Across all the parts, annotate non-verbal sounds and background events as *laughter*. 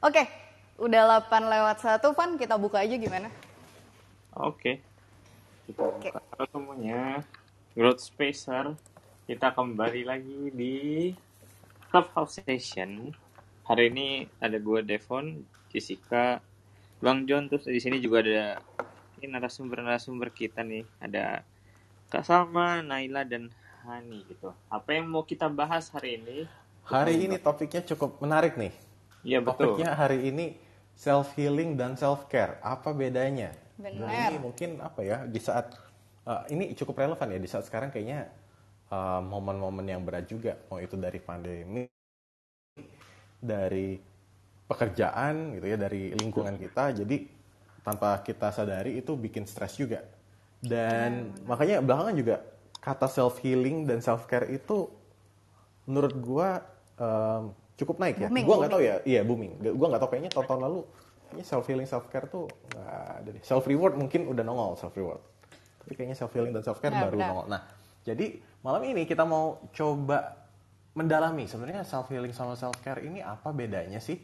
Oke, udah 8 lewat 1, Van, kita buka aja gimana? Oke. Kita Oke. buka Halo semuanya. Growth Spacer. Kita kembali lagi di Clubhouse Session. Hari ini ada gue Devon, Jessica, Bang John, terus di sini juga ada ini narasumber-narasumber kita nih. Ada Kak Salma, Naila, dan Hani gitu. Apa yang mau kita bahas hari ini? Hari ini topiknya cukup menarik nih. Iya betul. Topiknya hari ini self healing dan self care. Apa bedanya? Benar. Nah, ini mungkin apa ya di saat uh, ini cukup relevan ya di saat sekarang kayaknya uh, momen-momen yang berat juga. Mau itu dari pandemi, dari pekerjaan gitu ya, dari lingkungan kita. Jadi tanpa kita sadari itu bikin stres juga. Dan makanya belakangan juga kata self healing dan self care itu menurut gua um, cukup naik ya. Booming, gua nggak tahu ya, iya booming. Gua nggak tahu kayaknya tahun-tahun lalu kayaknya self healing self care tuh nggak ada deh. Self reward mungkin udah nongol self reward. Tapi kayaknya self healing dan self care Benar, baru benar. nongol. Nah, jadi malam ini kita mau coba mendalami sebenarnya self healing sama self care ini apa bedanya sih?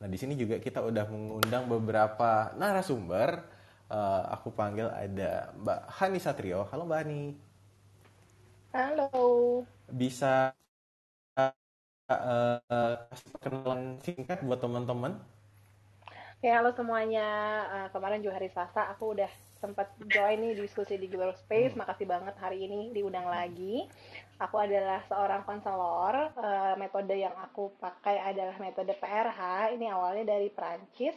Nah, di sini juga kita udah mengundang beberapa narasumber. Eh, aku panggil ada Mbak Hani Satrio. Halo Mbak Hani. Halo. Bisa eh, kasih perkenalan singkat buat teman-teman? Ya, halo semuanya. Eh, kemarin juga hari Selasa aku udah sempat join nih diskusi di Global Space. Makasih banget hari ini diundang lagi. Aku adalah seorang konselor. Eh, metode yang aku pakai adalah metode PRH. Ini awalnya dari Prancis.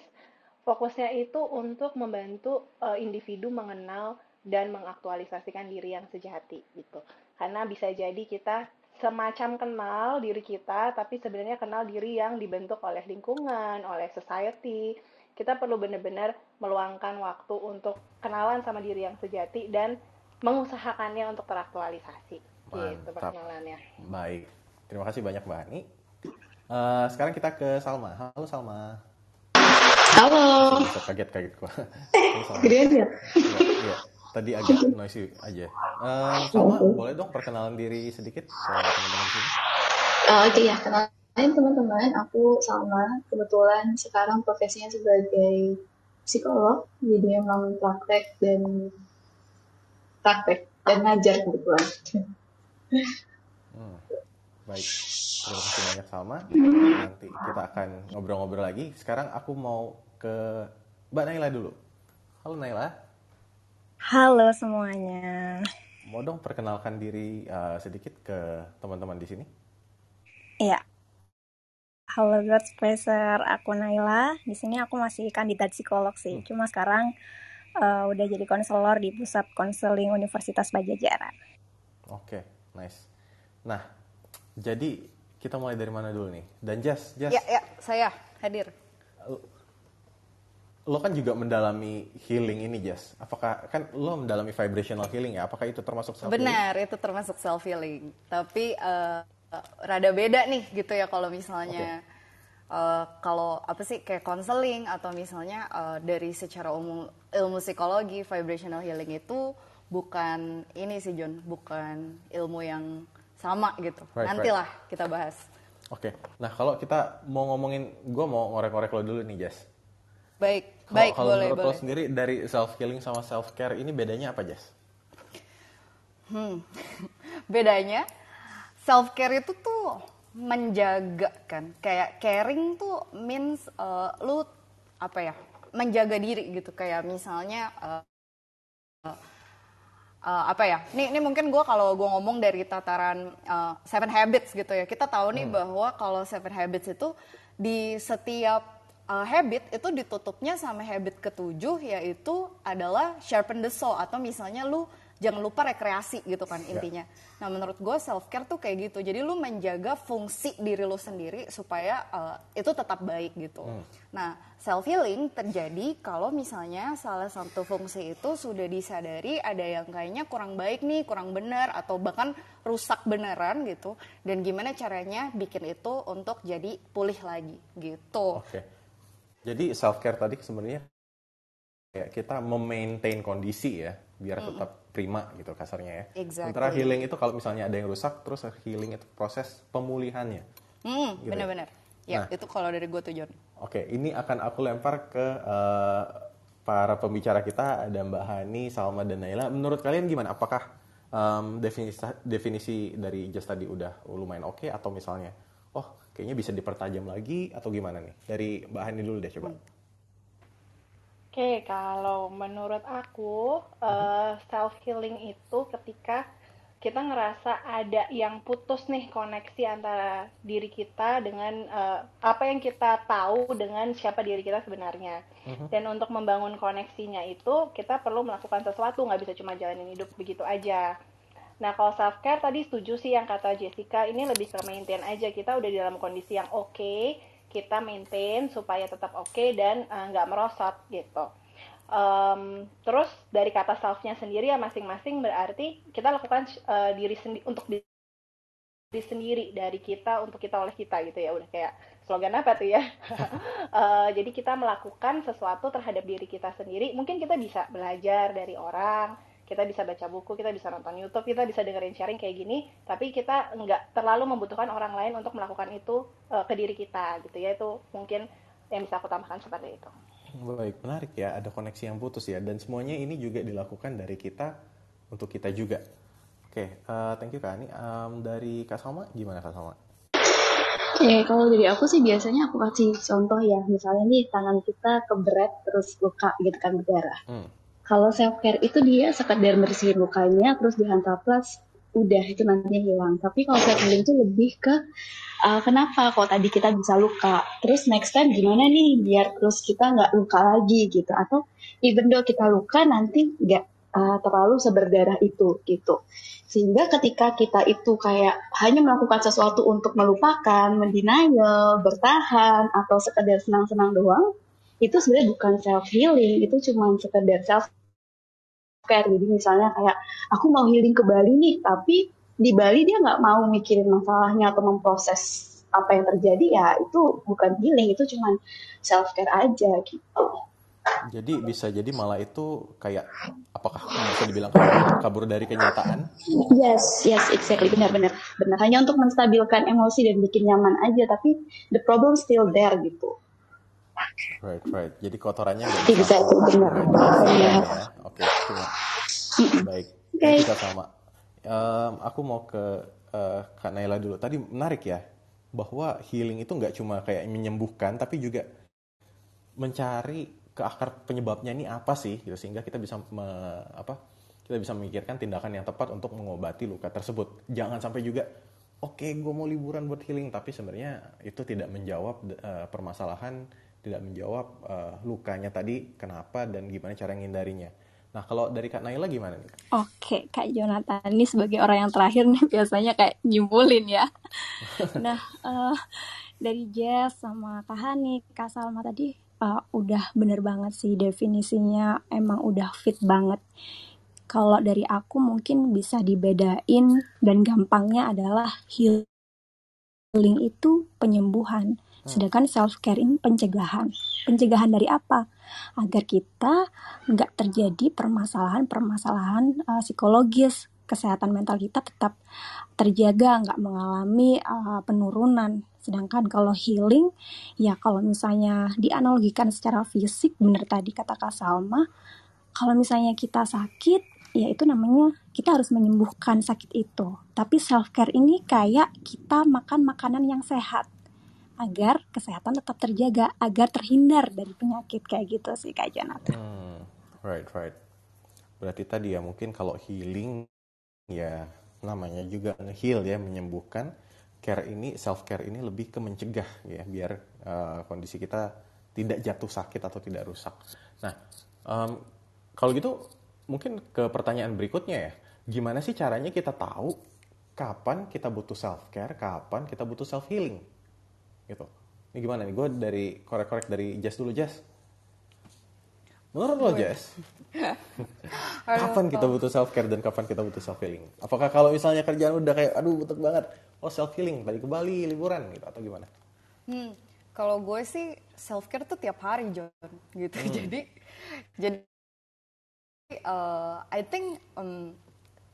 Fokusnya itu untuk membantu eh, individu mengenal dan mengaktualisasikan diri yang sejati gitu. Karena bisa jadi kita semacam kenal diri kita, tapi sebenarnya kenal diri yang dibentuk oleh lingkungan, oleh society. Kita perlu benar-benar meluangkan waktu untuk kenalan sama diri yang sejati dan mengusahakannya untuk teraktualisasi. Gitu Mantap. perkenalannya. Baik. Terima kasih banyak Mbak Hani. Eh, sekarang kita ke Salma. Halo Salma. Halo, Bisa kaget-kaget gua. *laughs* Halo, Salma. gedean ya? Iya, iya. Tadi agak *laughs* noisy aja. Salma, boleh dong perkenalan diri sedikit ke teman-teman sini? Oh, Oke ya, kenalin teman-teman, aku Salma. Kebetulan sekarang profesinya sebagai psikolog, jadi emang praktek dan praktek dan ngajar kebetulan. Hmm. Baik. Terima kasih banyak Salma. Nanti kita akan ngobrol-ngobrol lagi. Sekarang aku mau ke Mbak Naila dulu. Halo Naila. Halo semuanya. Mau dong perkenalkan diri eh, sedikit ke teman-teman di sini? Iya. Halo God Spacer, aku Naila. Di sini aku masih kandidat psikolog sih. Cuma sekarang eh, udah jadi konselor di Pusat Konseling Universitas Pajajaran. Oke, nice. Nah, jadi kita mulai dari mana dulu nih? Dan Jas, Jas, Ya, ya, saya hadir. Lo kan juga mendalami healing ini, Jas. Apakah kan lo mendalami vibrational healing ya? Apakah itu termasuk self healing? Benar, itu termasuk self healing. Tapi eh, rada beda nih gitu ya kalau misalnya eh, kalau apa sih kayak konseling atau misalnya eh, dari secara umum ilmu psikologi vibrational healing itu bukan ini sih John, bukan ilmu yang sama gitu. Right, Nantilah kita bahas. Oke. Nah, kalau kita mau ngomongin, gue mau ngorek-ngorek lo dulu nih, Jas. Baik, Kalau- baik kalau boleh menurut lo boleh. sendiri dari self healing sama self care ini bedanya apa, Jas? *laughs* bedanya self care itu tuh menjaga kan. Kayak caring tuh means uh, lu apa ya menjaga diri gitu. Kayak misalnya uh, uh, apa ya ini ini mungkin gue kalau gue ngomong dari tataran uh, seven habits gitu ya. Kita tahu nih bahwa kalau seven habits itu di setiap uh, habit itu ditutupnya sama habit ketujuh yaitu adalah sharpen the soul atau misalnya lu jangan lupa rekreasi gitu kan intinya. Nah menurut gue self care tuh kayak gitu. Jadi lu menjaga fungsi diri lu sendiri supaya uh, itu tetap baik gitu. Nah self healing terjadi kalau misalnya salah satu fungsi itu sudah disadari ada yang kayaknya kurang baik nih, kurang benar atau bahkan rusak beneran gitu. Dan gimana caranya bikin itu untuk jadi pulih lagi gitu. Oke. Jadi self care tadi sebenarnya ya kita memaintain kondisi ya biar tetap prima gitu kasarnya ya. Exactly. Sementara healing itu kalau misalnya ada yang rusak terus healing itu proses pemulihannya. Hmm, Gitu ya. bener-bener. Ya, Nah. itu kalau dari gue tuh John. Oke, ini akan aku lempar ke eh, para pembicara kita, ada Mbak Hani, Salma, dan Naila. Menurut kalian gimana? Apakah em, definisi definisi dari Just tadi udah lumayan oke atau misalnya, oh kayaknya bisa dipertajam lagi atau gimana nih? Dari Mbak Hani dulu deh coba. Oke, kalau menurut aku self healing itu ketika kita ngerasa ada yang putus nih koneksi antara diri kita dengan eh, apa yang kita tahu dengan siapa diri kita sebenarnya. Dan untuk membangun koneksinya itu kita perlu melakukan sesuatu, nggak bisa cuma jalanin hidup begitu aja. Nah, kalau self care tadi setuju sih yang kata Jessica, ini lebih ke maintain aja. Kita udah di dalam kondisi yang oke, kita maintain supaya tetap oke dan eh, nggak merosot gitu. Em, terus dari kata self-nya sendiri ya masing-masing berarti kita lakukan eh, diri sendi untuk di- diri sendiri dari kita untuk kita oleh kita gitu ya udah kayak slogan apa tuh ya *laughs* Eh, jadi kita melakukan sesuatu terhadap diri kita sendiri mungkin kita bisa belajar dari orang kita bisa baca buku kita bisa nonton YouTube kita bisa dengerin sharing kayak gini tapi kita nggak terlalu membutuhkan orang lain untuk melakukan itu eh, ke diri kita gitu ya itu mungkin yang bisa aku tambahkan seperti itu Baik, menarik ya. Ada koneksi yang putus ya. Dan semuanya ini juga dilakukan dari kita untuk kita juga. Oke, eh, thank you Kak Ani. Em, dari Kak Salma, gimana Kak Salma? Oke, kalau dari aku sih biasanya aku kasih contoh ya, misalnya nih tangan kita keberet terus luka gitu kan berdarah. Hmm. Kalau self care itu dia sekedar bersihin lukanya terus dihantar plus udah itu nantinya hilang. Tapi kalau self healing itu lebih ke uh, kenapa kok tadi kita bisa luka, terus next time gimana nih biar terus kita nggak luka lagi gitu atau even though kita luka nanti nggak uh, terlalu seberdarah itu gitu. Sehingga ketika kita itu kayak hanya melakukan sesuatu untuk melupakan, mendenial, bertahan atau sekedar senang-senang doang, itu sebenarnya bukan self healing, itu cuma sekedar self care. Jadi misalnya kayak aku mau healing ke Bali nih, tapi di Bali dia nggak mau mikirin masalahnya atau memproses apa yang terjadi ya itu bukan healing, itu cuma self care aja gitu. Jadi bisa jadi malah itu kayak apakah bisa dibilang kabur, kabur dari kenyataan? Yes, yes, exactly, benar-benar, benar. Hanya untuk menstabilkan emosi dan bikin nyaman aja, tapi the problem still there gitu. Right, right. Jadi kotorannya nggak benar. Right. Benar. Ya, Oke, cuma baik. Kak Salma. Em, aku mau ke eh, Kak Naila dulu. Tadi menarik ya bahwa healing itu nggak cuma kayak menyembuhkan, tapi juga mencari ke akar penyebabnya ini apa sih, gitu sehingga kita bisa me- apa? Kita bisa memikirkan tindakan yang tepat untuk mengobati luka tersebut. Jangan sampai juga, oke, gue mau liburan buat healing, tapi sebenarnya itu tidak menjawab eh, permasalahan, tidak menjawab eh, lukanya tadi kenapa dan gimana cara menghindarinya. Nah, kalau dari Kak Naila gimana nih? Oke, Kak Jonathan ini sebagai orang yang terakhir nih *laughs* biasanya kayak nyimpulin ya. *laughs* Nah, eh, dari Jess sama Kak Hani, Kak Salma tadi eh, udah bener banget sih definisinya emang udah fit banget. Kalau dari aku mungkin bisa dibedain dan gampangnya adalah healing itu penyembuhan, sedangkan self care ini pencegahan. Pencegahan dari apa? Agar kita nggak terjadi permasalahan-permasalahan uh, psikologis. Kesehatan mental kita tetap terjaga nggak mengalami uh, penurunan. Sedangkan kalau healing ya kalau misalnya dianalogikan secara fisik bener tadi kata Kak Salma kalau misalnya kita sakit ya itu namanya kita harus menyembuhkan sakit itu. Tapi self care ini kayak kita makan makanan yang sehat agar kesehatan tetap terjaga agar terhindar dari penyakit kayak gitu sih Kak Jonathan Hmm, right, right. Berarti tadi ya mungkin kalau healing ya namanya juga heal ya menyembuhkan. Care ini self care ini lebih ke mencegah ya biar uh, kondisi kita tidak jatuh sakit atau tidak rusak. Nah, em, kalau gitu mungkin ke pertanyaan berikutnya ya, gimana sih caranya kita tahu kapan kita butuh self care, kapan kita butuh self healing, gitu. Ini gimana nih? Gue dari korek-korek dari Jess dulu Jess. Menurut lo Jess, *laughs* kapan kita butuh self care dan kapan kita butuh self healing? Apakah kalau misalnya kerjaan udah kayak aduh butuh banget, oh self healing tadi ke Bali liburan gitu atau gimana? Hmm, kalau gue sih self care tuh tiap hari John gitu. *laughs* Jadi jadi uh, I think um,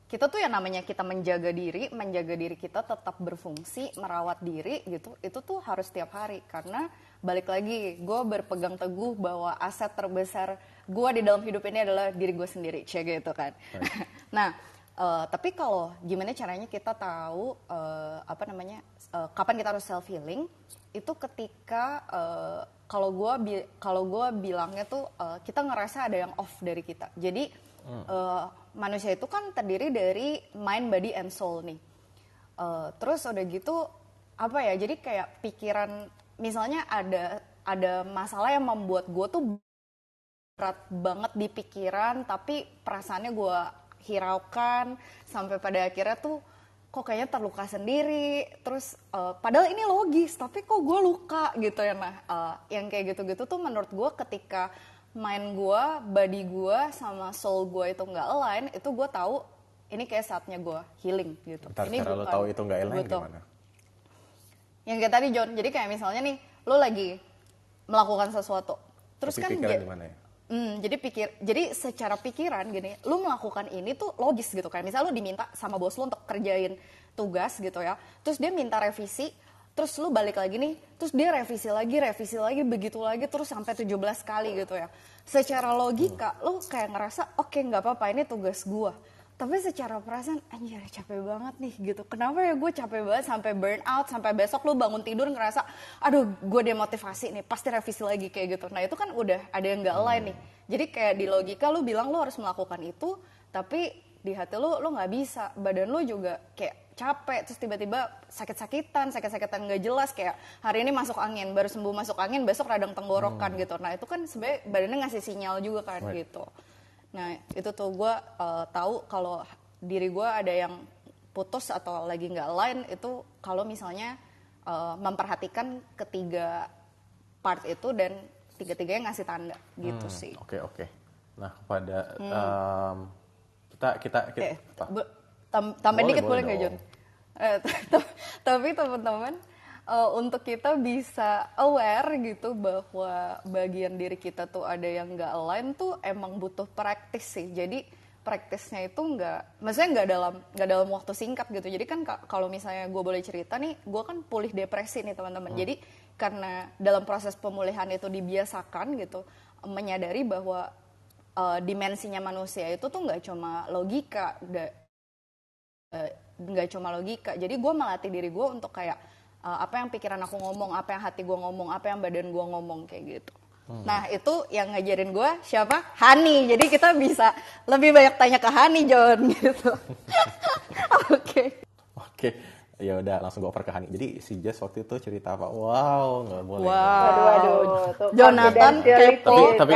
kita tuh yang namanya kita menjaga diri, menjaga diri kita tetap berfungsi, merawat diri gitu, itu tuh harus setiap hari karena balik lagi gue berpegang teguh bahwa aset terbesar gue di dalam hidup ini adalah diri gue sendiri, cek gitu kan. *laughs* nah, uh, tapi kalau gimana caranya kita tahu uh, apa namanya uh, kapan kita harus self healing itu ketika uh, kalau gue kalau gue bilangnya tuh uh, kita ngerasa ada yang off dari kita. Jadi hmm. uh, manusia itu kan terdiri dari mind, body, and soul nih. Uh, terus udah gitu apa ya? Jadi kayak pikiran, misalnya ada ada masalah yang membuat gue tuh berat banget di pikiran, tapi perasaannya gue hiraukan sampai pada akhirnya tuh kok kayaknya terluka sendiri terus uh, padahal ini logis tapi kok gue luka gitu ya nah uh, yang kayak gitu-gitu tuh menurut gue ketika mind gue, body gue, sama soul gue itu nggak align, itu gue tahu ini kayak saatnya gue healing gitu. Bentar, ini cara lo tahu itu nggak align butuh. gimana? Yang kayak tadi John, jadi kayak misalnya nih, lo lagi melakukan sesuatu, terus Tapi kan ya, gimana ya? Hmm, jadi pikir, jadi secara pikiran gini, lo melakukan ini tuh logis gitu kayak misalnya lo diminta sama bos lo untuk kerjain tugas gitu ya, terus dia minta revisi, terus lu balik lagi nih, terus dia revisi lagi, revisi lagi, begitu lagi, terus sampai 17 kali gitu ya. Secara logika, lu kayak ngerasa, oke okay, nggak apa-apa, ini tugas gua. Tapi secara perasaan, anjir capek banget nih gitu. Kenapa ya gue capek banget sampai burn out, sampai besok lu bangun tidur ngerasa, aduh gue demotivasi nih, pasti revisi lagi kayak gitu. Nah itu kan udah ada yang nggak lain nih. Jadi kayak di logika lu bilang lu harus melakukan itu, tapi di hati lu lu nggak bisa. Badan lu juga kayak capek terus tiba-tiba sakit-sakitan sakit-sakitan nggak jelas kayak hari ini masuk angin baru sembuh masuk angin besok radang tenggorokan hmm. gitu nah itu kan sebenarnya badannya ngasih sinyal juga kan right. gitu nah itu tuh gue uh, tahu kalau diri gue ada yang putus atau lagi nggak lain itu kalau misalnya uh, memperhatikan ketiga part itu dan tiga-tiganya ngasih tanda gitu hmm, sih oke okay, oke okay. nah kepada hmm. um, kita kita, kita eh, tam tambah dikit boleh nggak John? Eh, *laughs* tapi teman-teman uh, untuk kita bisa aware gitu bahwa bagian diri kita tuh ada yang nggak align tuh emang butuh praktis sih. Jadi praktisnya itu nggak, maksudnya nggak dalam nggak dalam waktu singkat gitu. Jadi kan kalau misalnya gue boleh cerita nih, gue kan pulih depresi nih teman-teman. Hmm. Jadi karena dalam proses pemulihan itu dibiasakan gitu, menyadari bahwa uh, dimensinya manusia itu tuh nggak cuma logika, Eh, nggak cuma logika jadi gue melatih diri gue untuk kayak uh, apa yang pikiran aku ngomong apa yang hati gue ngomong apa yang badan gue ngomong kayak gitu hmm. nah itu yang ngajarin gue siapa Hani jadi kita bisa lebih banyak tanya ke Hani John *laughs* gitu oke oke ya udah langsung gue over ke Hani. Jadi si Jess waktu itu cerita apa? Wow, nggak boleh. Wow, aduh, aduh. Jonathan kepo tapi, tapi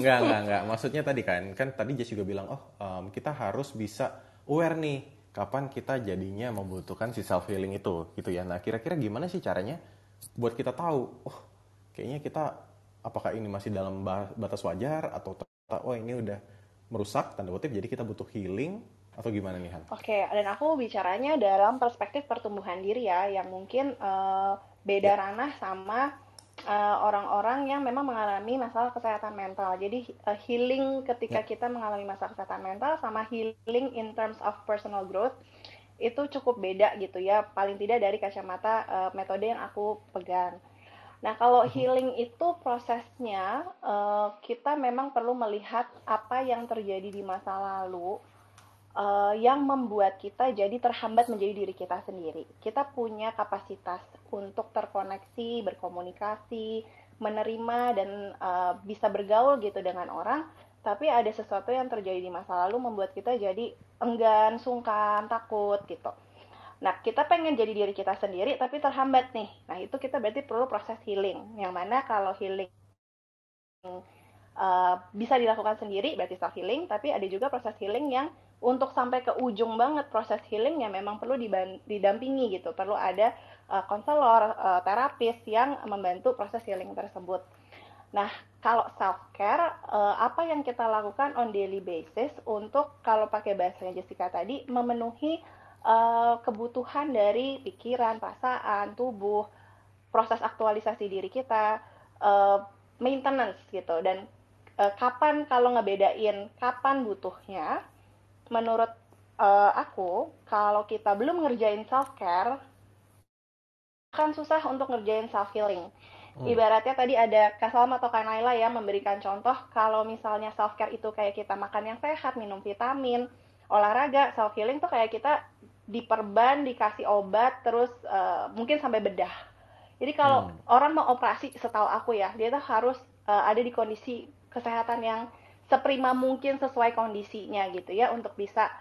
enggak, *laughs* enggak, enggak. Maksudnya tadi kan, kan tadi Jess juga bilang, oh um, kita harus bisa aware nih kapan kita jadinya membutuhkan si self healing itu gitu ya. Nah, kira-kira gimana sih caranya buat kita tahu, oh kayaknya kita apakah ini masih dalam batas wajar atau oh ini udah merusak tanda kutip jadi kita butuh healing atau gimana nih Han? Oke, okay, dan aku bicaranya dalam perspektif pertumbuhan diri ya yang mungkin uh, beda ya. ranah sama orang-orang uh, yang memang mengalami masalah kesehatan mental. Jadi uh, healing ketika yeah. kita mengalami masalah kesehatan mental sama healing in terms of personal growth itu cukup beda gitu ya. Paling tidak dari kacamata uh, metode yang aku pegang. Nah, kalau mhm. healing itu prosesnya uh, kita memang perlu melihat apa yang terjadi di masa lalu uh, yang membuat kita jadi terhambat menjadi diri kita sendiri. Kita punya kapasitas untuk terkoneksi, berkomunikasi, menerima dan uh, bisa bergaul gitu dengan orang, tapi ada sesuatu yang terjadi di masa lalu membuat kita jadi enggan, sungkan, takut gitu. Nah, kita pengen jadi diri kita sendiri tapi terhambat nih. Nah, itu kita berarti perlu proses healing. Yang mana kalau healing uh, bisa dilakukan sendiri berarti self healing, tapi ada juga proses healing yang untuk sampai ke ujung banget proses healingnya memang perlu didampingi gitu. Perlu ada uh, konselor uh, terapis yang membantu proses healing tersebut. Nah kalau self care uh, apa yang kita lakukan on daily basis untuk kalau pakai bahasanya Jessica tadi memenuhi uh, kebutuhan dari pikiran perasaan tubuh proses aktualisasi diri kita uh, maintenance gitu. Dan uh, kapan kalau ngebedain kapan butuhnya menurut uh, aku kalau kita belum ngerjain self care akan susah untuk ngerjain self healing. Hmm. Ibaratnya tadi ada Kak Salma atau Kak Naila ya memberikan contoh kalau misalnya self care itu kayak kita makan yang sehat, minum vitamin, olahraga, self healing tuh kayak kita diperban, dikasih obat, terus uh, mungkin sampai bedah. Jadi kalau hmm. orang mau operasi, setahu aku ya, dia tuh harus uh, ada di kondisi kesehatan yang seprima mungkin sesuai kondisinya gitu ya untuk bisa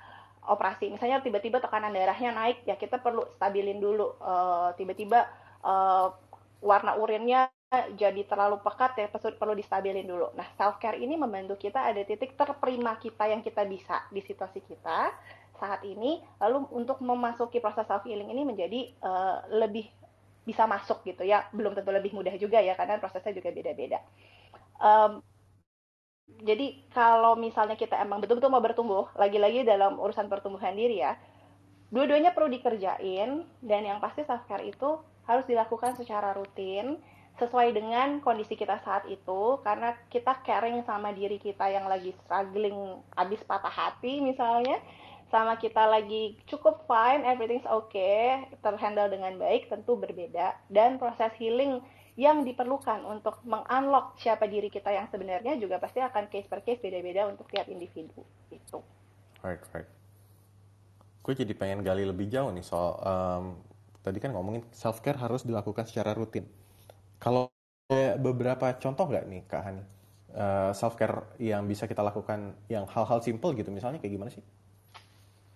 operasi. Misalnya tiba-tiba tekanan darahnya naik, ya kita perlu stabilin dulu. Uh, tiba-tiba uh, warna urinnya jadi terlalu pekat, ya perlu distabilin dulu. Nah, self care ini membantu kita ada titik terprima kita yang kita bisa di situasi kita saat ini. Lalu untuk memasuki proses self healing ini menjadi uh, lebih bisa masuk gitu ya. Belum tentu lebih mudah juga ya, karena prosesnya juga beda-beda. Jadi kalau misalnya kita emang betul-betul mau bertumbuh, lagi-lagi dalam urusan pertumbuhan diri ya, dua-duanya perlu dikerjain dan yang pasti self care itu harus dilakukan secara rutin sesuai dengan kondisi kita saat itu karena kita caring sama diri kita yang lagi struggling abis patah hati misalnya sama kita lagi cukup fine everything's okay terhandle dengan baik tentu berbeda dan proses healing yang diperlukan untuk mengunlock siapa diri kita yang sebenarnya juga pasti akan case per case beda-beda untuk tiap individu itu. Right, right. Gue jadi pengen gali lebih jauh nih soal um, tadi kan ngomongin self care harus dilakukan secara rutin. Kalau beberapa contoh nggak nih kak Hani uh, self care yang bisa kita lakukan yang hal-hal simple gitu misalnya kayak gimana sih?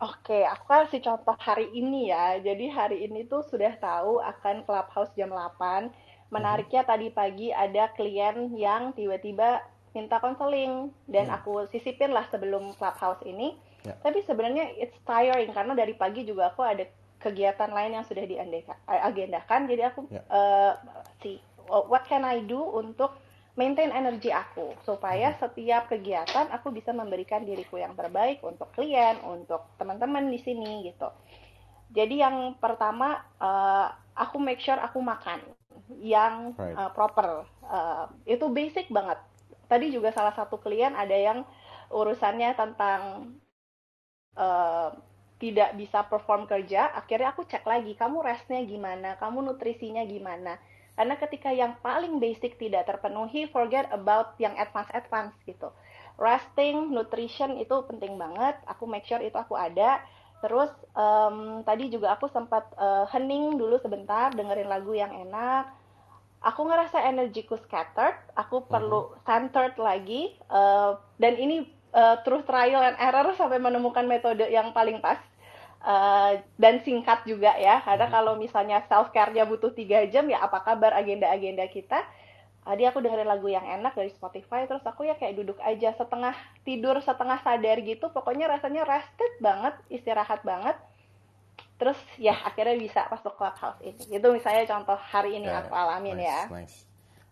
Oke, aku kasih contoh hari ini ya. Jadi hari ini tuh sudah tahu akan clubhouse jam 8 menariknya tadi pagi ada klien yang tiba-tiba minta konseling dan hmm. aku sisipin lah sebelum clubhouse ini yeah. tapi sebenarnya it's tiring karena dari pagi juga aku ada kegiatan lain yang sudah diagendakan jadi aku yeah. Uh, si what can I do untuk maintain energi aku supaya hmm. setiap kegiatan aku bisa memberikan diriku yang terbaik untuk klien untuk teman-teman di sini gitu jadi yang pertama uh, aku make sure aku makan yang right. uh, proper. Uh, itu basic banget. Tadi juga salah satu klien ada yang urusannya tentang uh, tidak bisa perform kerja, akhirnya aku cek lagi, kamu restnya gimana, kamu nutrisinya gimana. Karena ketika yang paling basic tidak terpenuhi, forget about yang advance-advance gitu. Resting, nutrition itu penting banget, aku make sure itu aku ada. Terus um, tadi juga aku sempat uh, hening dulu sebentar, dengerin lagu yang enak, aku ngerasa energiku scattered, aku perlu mm-hmm. centered lagi, uh, dan ini uh, terus trial and error sampai menemukan metode yang paling pas. Uh, dan singkat juga ya, karena mm-hmm. kalau misalnya self care-nya butuh tiga jam ya apa kabar agenda-agenda kita? Tadi aku dengerin lagu yang enak dari Spotify, terus aku ya kayak duduk aja setengah tidur, setengah sadar gitu, pokoknya rasanya rested banget, istirahat banget. Terus ya akhirnya bisa masuk clubhouse ini. Itu misalnya contoh hari ini yeah, aku alamin nice, ya. nice.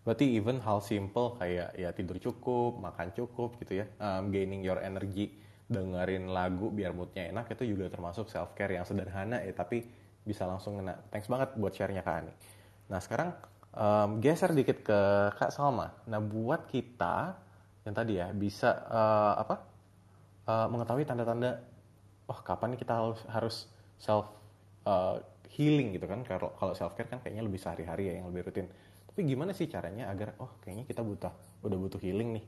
berarti even hal simple kayak ya tidur cukup makan cukup gitu ya um, gaining your energy dengerin lagu biar moodnya enak itu juga termasuk self care yang sederhana ya tapi bisa langsung kena. Thanks banget buat sharenya kak Ani. Nah sekarang um, geser dikit ke kak Salma. Nah buat kita yang tadi ya bisa uh, apa uh, mengetahui tanda-tanda oh kapan kita harus harus self uh, healing gitu kan. Kalau kalau self care kan kayaknya lebih sehari-hari ya yang lebih rutin. Tapi gimana sih caranya agar oh kayaknya kita butuh udah butuh healing nih.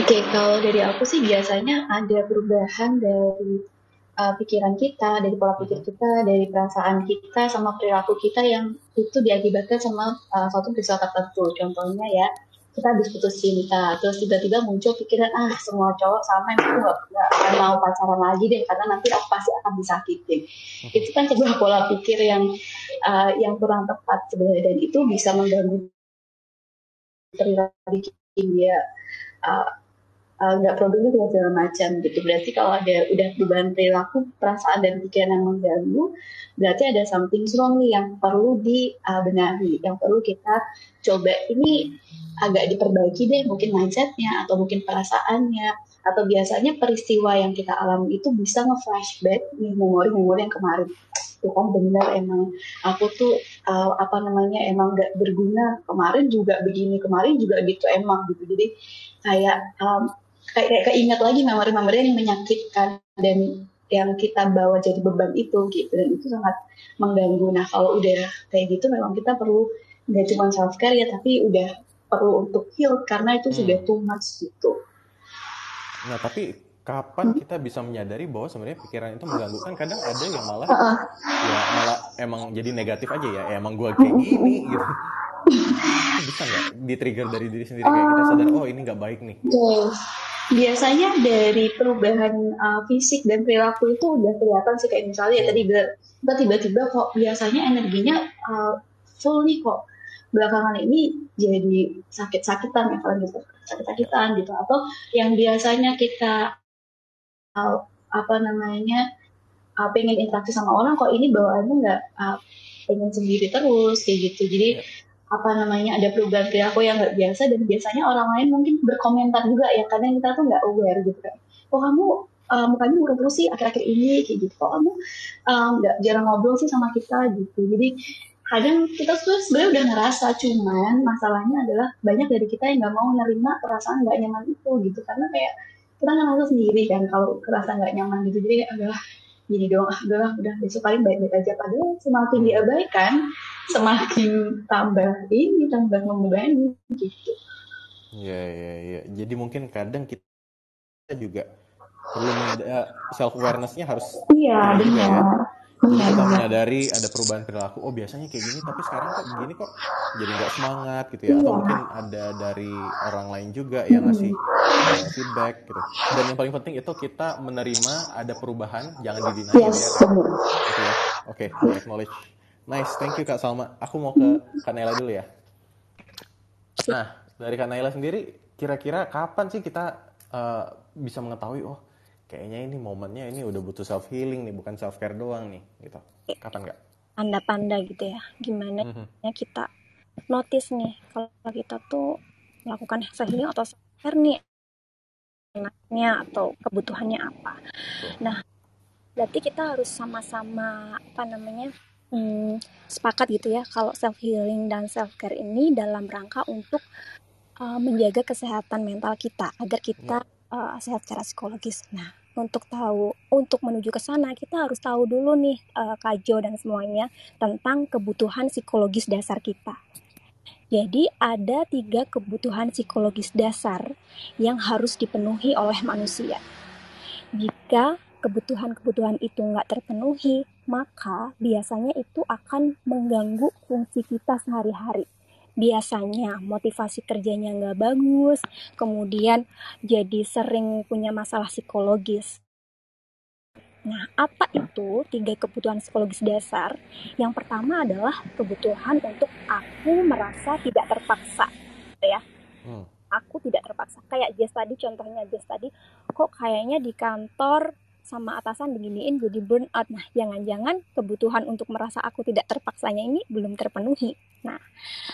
Oke kalau dari aku sih biasanya ada perubahan dari uh, pikiran kita dari pola pikir mm-hmm. kita dari perasaan kita sama perilaku kita yang itu diakibatkan sama uh, suatu peristiwa tertentu contohnya ya kita habis putus cinta terus tiba-tiba muncul pikiran ah semua cowok sama yang aku nggak akan mau pacaran lagi deh karena nanti aku pasti akan disakitin hmm. itu kan sebuah pola pikir yang uh, yang kurang tepat sebenarnya dan itu bisa mengganggu perilaku dia uh, nggak uh, produktif dan segala macam gitu. Berarti kalau ada udah perubahan perilaku perasaan dan pikiran yang mengganggu berarti ada something wrong nih yang perlu dibenahi yang perlu kita coba. Ini agak diperbaiki deh mungkin mindsetnya atau mungkin perasaannya. Atau biasanya peristiwa yang kita alami itu bisa nge-flashback nih memori-memori yang kemarin. Tuh kan benar emang. Aku tuh uh, apa namanya emang gak berguna. Kemarin juga begini kemarin juga gitu emang gitu. Jadi kayak um, kayak, kayak keinget lagi memori-memori yang menyakitkan dan yang kita bawa jadi beban itu gitu dan itu sangat mengganggu. Nah kalau udah kayak gitu memang kita perlu nggak cuma self care ya tapi udah perlu untuk heal karena itu Hmm. sudah too much gitu. Nah, tapi kapan kita bisa menyadari bahwa sebenarnya pikiran itu mengganggu? Kan kadang ada yang malah Heeh. ya malah emang jadi negatif aja ya, emang gua kayak gini *laughs* gitu. Itu bisa nggak di-trigger dari diri sendiri kayak kita sadar, oh ini nggak baik nih. Oke. Biasanya dari perubahan uh, fisik dan perilaku itu udah kelihatan sih kayak misalnya ya tadi tiba-tiba kok biasanya energinya uh, full nih kok. Belakangan ini jadi sakit-sakitan ya kalau gitu. Sakit-sakitan gitu. Atau yang biasanya kita uh, apa namanya uh, pengen interaksi sama orang kok ini bawaannya nggak uh, pengen sendiri terus kayak gitu. Jadi Ya. Apa namanya ada perubahan perilaku yang nggak biasa dan biasanya orang lain mungkin berkomentar juga ya kadang kita tuh nggak aware gitu kan kok kamu uh, mukanya murung terus sih akhir-akhir ini? Kayak gitu kok kamu uh, nggak jarang ngobrol sih sama kita? Gitu. Jadi kadang kita tuh sebenarnya udah ngerasa cuman masalahnya adalah banyak dari kita yang nggak mau nerima perasaan nggak nyaman itu gitu karena kayak kita ngerasa sendiri kan kalau kerasa nggak nyaman gitu. Jadi adalah gini dong ah udahlah udah besok paling baik-baik aja padahal semakin diabaikan semakin tambah ini tambah membebani gitu Iya, iya, iya. Jadi mungkin kadang kita juga perlu self awareness-nya harus iya ya. Benar kita benar menyadari ada perubahan perilaku. Oh biasanya kayak gini, tapi sekarang kok begini kok jadi nggak semangat gitu ya. Atau Iya. mungkin ada dari orang lain juga yang ngasih eh, feedback gitu. Dan yang paling penting itu kita menerima ada perubahan, jangan didinain ya. yes benar Gitu ya. Oke, acknowledge. Nice, thank you Kak Salma. Aku mau ke Kak Naila dulu ya. Nah, dari Kak Naila sendiri, kira-kira kapan sih kita eh, bisa mengetahui, oh kayaknya ini momennya ini udah butuh self healing nih, bukan self care doang nih, gitu. Kapan nggak? tanda-tanda gitu ya gimana Mhm. ya kita notice nih kalau kita tuh melakukan self healing atau self care nih enaknya atau kebutuhannya apa nah berarti kita harus sama-sama apa namanya hmm, sepakat gitu ya kalau self healing dan self care ini dalam rangka untuk uh, menjaga kesehatan mental kita agar kita uh, sehat secara psikologis. Nah, untuk tahu untuk menuju ke sana kita harus tahu dulu nih uh, Kak Jo dan semuanya tentang kebutuhan psikologis dasar kita. Jadi ada tiga kebutuhan psikologis dasar yang harus dipenuhi oleh manusia. Jika kebutuhan-kebutuhan itu nggak terpenuhi, maka biasanya itu akan mengganggu fungsi kita sehari-hari. Biasanya motivasi kerjanya nggak bagus, kemudian jadi sering punya masalah psikologis. Nah, apa itu tiga kebutuhan psikologis dasar? Yang pertama adalah kebutuhan untuk aku merasa tidak terpaksa, gitu ya. Hmm. Aku tidak terpaksa. Kayak Jess tadi, contohnya Jess tadi, kok kayaknya di kantor sama atasan beginiin jadi burnout. Nah, jangan-jangan kebutuhan untuk merasa aku tidak terpaksanya ini belum terpenuhi. Nah,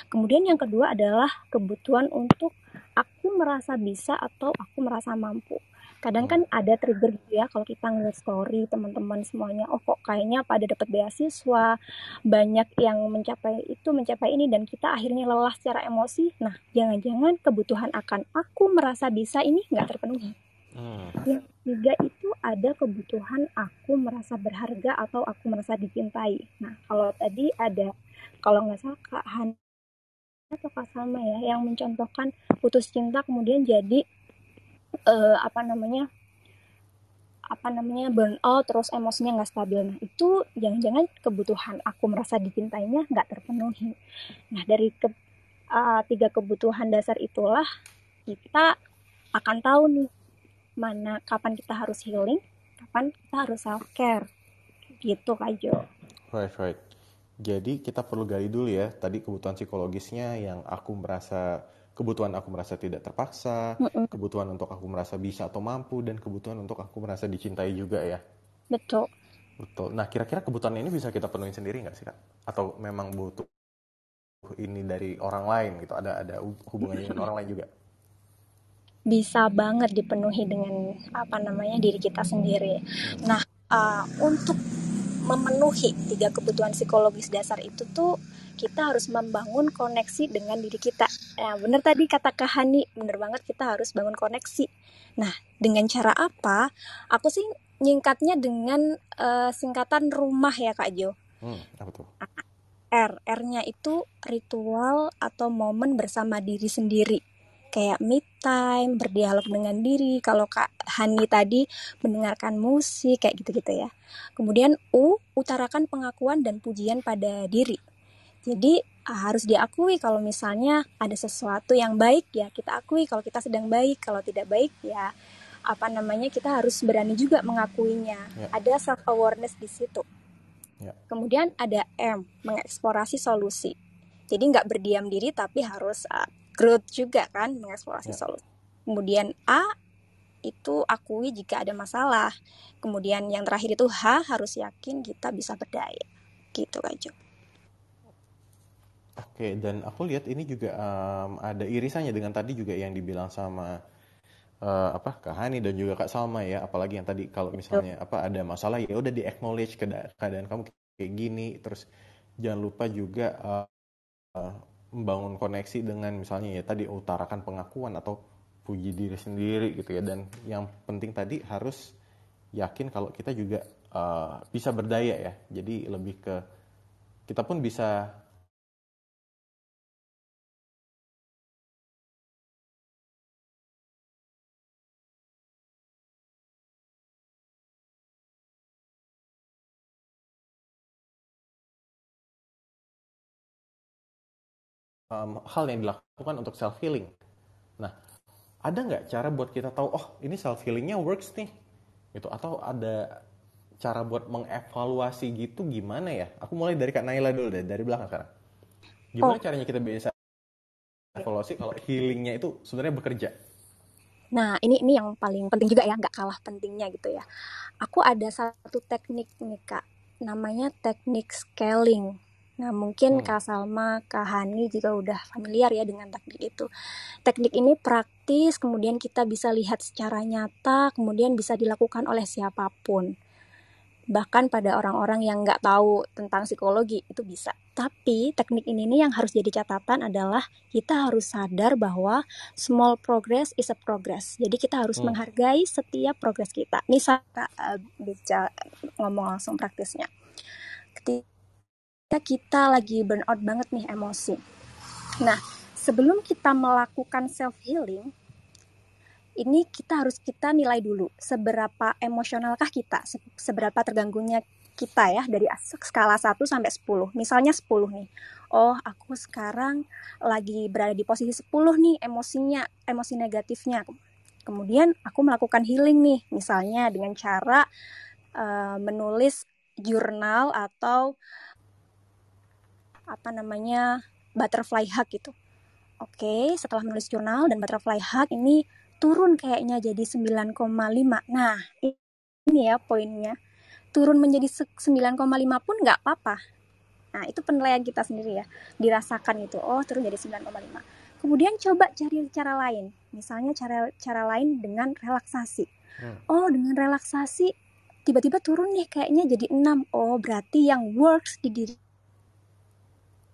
kemudian yang kedua adalah kebutuhan untuk aku merasa bisa atau aku merasa mampu. Kadang kan ada trigger gitu ya kalau kita ngeliat story teman-teman semuanya, oh kok kayaknya pada dapat beasiswa, banyak yang mencapai itu, mencapai ini dan kita akhirnya lelah secara emosi. Nah, jangan-jangan kebutuhan akan aku merasa bisa ini nggak terpenuhi. Hmm. Yang ketiga itu ada kebutuhan aku merasa berharga atau aku merasa dicintai. Nah, kalau tadi ada, kalau nggak salah Kak Han atau Kak Salma ya, yang mencontohkan putus cinta kemudian jadi eh, apa namanya apa namanya burnout terus emosinya nggak stabil. Nah itu jangan-jangan kebutuhan aku merasa dicintainya nggak terpenuhi. Nah dari ke, uh, tiga kebutuhan dasar itulah kita akan tahu nih mana kapan kita harus healing, kapan kita harus self care. Gitu Kak Jo. Right, right. Jadi kita perlu gali dulu ya, tadi kebutuhan psikologisnya yang aku merasa, kebutuhan aku merasa tidak terpaksa, Mm-mm, kebutuhan untuk aku merasa bisa atau mampu, dan kebutuhan untuk aku merasa dicintai juga ya. betul. Betul. Nah, kira-kira kebutuhan ini bisa kita penuhin sendiri nggak sih, Kak? Atau memang butuh ini dari orang lain gitu? Ada ada hubungannya dengan orang lain juga? Bisa banget dipenuhi dengan apa namanya diri kita sendiri. Nah, uh, untuk memenuhi tiga kebutuhan psikologis dasar itu tuh kita harus membangun koneksi dengan diri kita. Nah, bener tadi kata Kak Hani, bener banget kita harus bangun koneksi. Nah, dengan cara apa? Aku sih nyingkatnya dengan uh, singkatan rumah ya Kak Jo. Hmm, apa tuh? R. R-nya itu ritual atau momen bersama diri sendiri. Kayak me time, berdialog dengan diri. Kalau Kak Hani tadi mendengarkan musik, kayak gitu-gitu ya. Kemudian U, utarakan pengakuan dan pujian pada diri. Jadi harus diakui kalau misalnya ada sesuatu yang baik ya kita akui kalau kita sedang baik, kalau tidak baik ya apa namanya kita harus berani juga mengakuinya. Ya. Ada self awareness di situ. Ya. Kemudian ada M, mengeksplorasi solusi. Jadi nggak berdiam diri tapi harus uh, growth juga kan, mengeksplorasi ya. solusi. Kemudian A itu akui jika ada masalah. Kemudian yang terakhir itu H harus yakin kita bisa berdaya. Gitu aja. Oke, dan aku lihat ini juga um, ada irisannya dengan tadi juga yang dibilang sama uh, apa Kak Hani dan juga Kak Salma ya apalagi yang tadi kalau misalnya apa ada masalah ya udah di acknowledge keadaan kamu kayak gini terus jangan lupa juga uh, uh, membangun koneksi dengan misalnya ya tadi utarakan pengakuan atau puji diri sendiri gitu ya. Dan yang penting tadi harus yakin kalau kita juga uh, bisa berdaya ya. Jadi lebih ke kita pun bisa um, hal yang dilakukan untuk self healing. Nah, ada nggak cara buat kita tahu, oh ini self healingnya works nih, gitu? Atau ada cara buat mengevaluasi gitu gimana ya? Aku mulai dari Kak Naila dulu deh, dari belakang sekarang. Gimana oh. caranya kita bisa evaluasi kalau healingnya itu sebenarnya bekerja? Nah, ini ini yang paling penting juga ya, nggak kalah pentingnya gitu ya. Aku ada satu teknik nih kak, namanya teknik scaling. Nah, mungkin hmm. Kak Salma, Kak Hani juga udah familiar ya dengan teknik itu. Teknik ini praktis, kemudian kita bisa lihat secara nyata, kemudian bisa dilakukan oleh siapa pun. Bahkan pada orang-orang yang nggak tahu tentang psikologi, itu bisa. Tapi teknik ini nih yang harus jadi catatan adalah kita harus sadar bahwa small progress is a progress. Jadi kita harus hmm. menghargai setiap progres kita. Misal, uh, bisa ngomong langsung praktisnya. Ketika kita lagi burnout banget nih emosi. Nah, sebelum kita melakukan self healing, ini kita harus kita nilai dulu seberapa emosionalkah kita, seberapa terganggunya kita ya dari skala 1 sampai 10. Misalnya 10 nih. Oh, aku sekarang lagi berada di posisi 10 nih emosinya, emosi negatifnya. Kemudian aku melakukan healing nih, misalnya dengan cara uh, menulis jurnal atau apa namanya butterfly hug gitu. Oke, setelah menulis jurnal dan butterfly hug ini turun kayaknya jadi 9,5. Nah, ini ya poinnya. Turun menjadi 9,5 pun nggak apa-apa. Nah, itu penilaian kita sendiri ya. Dirasakan itu. Oh, turun jadi 9,5. Kemudian coba cari cara lain. Misalnya cara cara lain dengan relaksasi. Hmm. Oh, dengan relaksasi tiba-tiba turun nih kayaknya jadi 6. Oh, berarti yang works di diri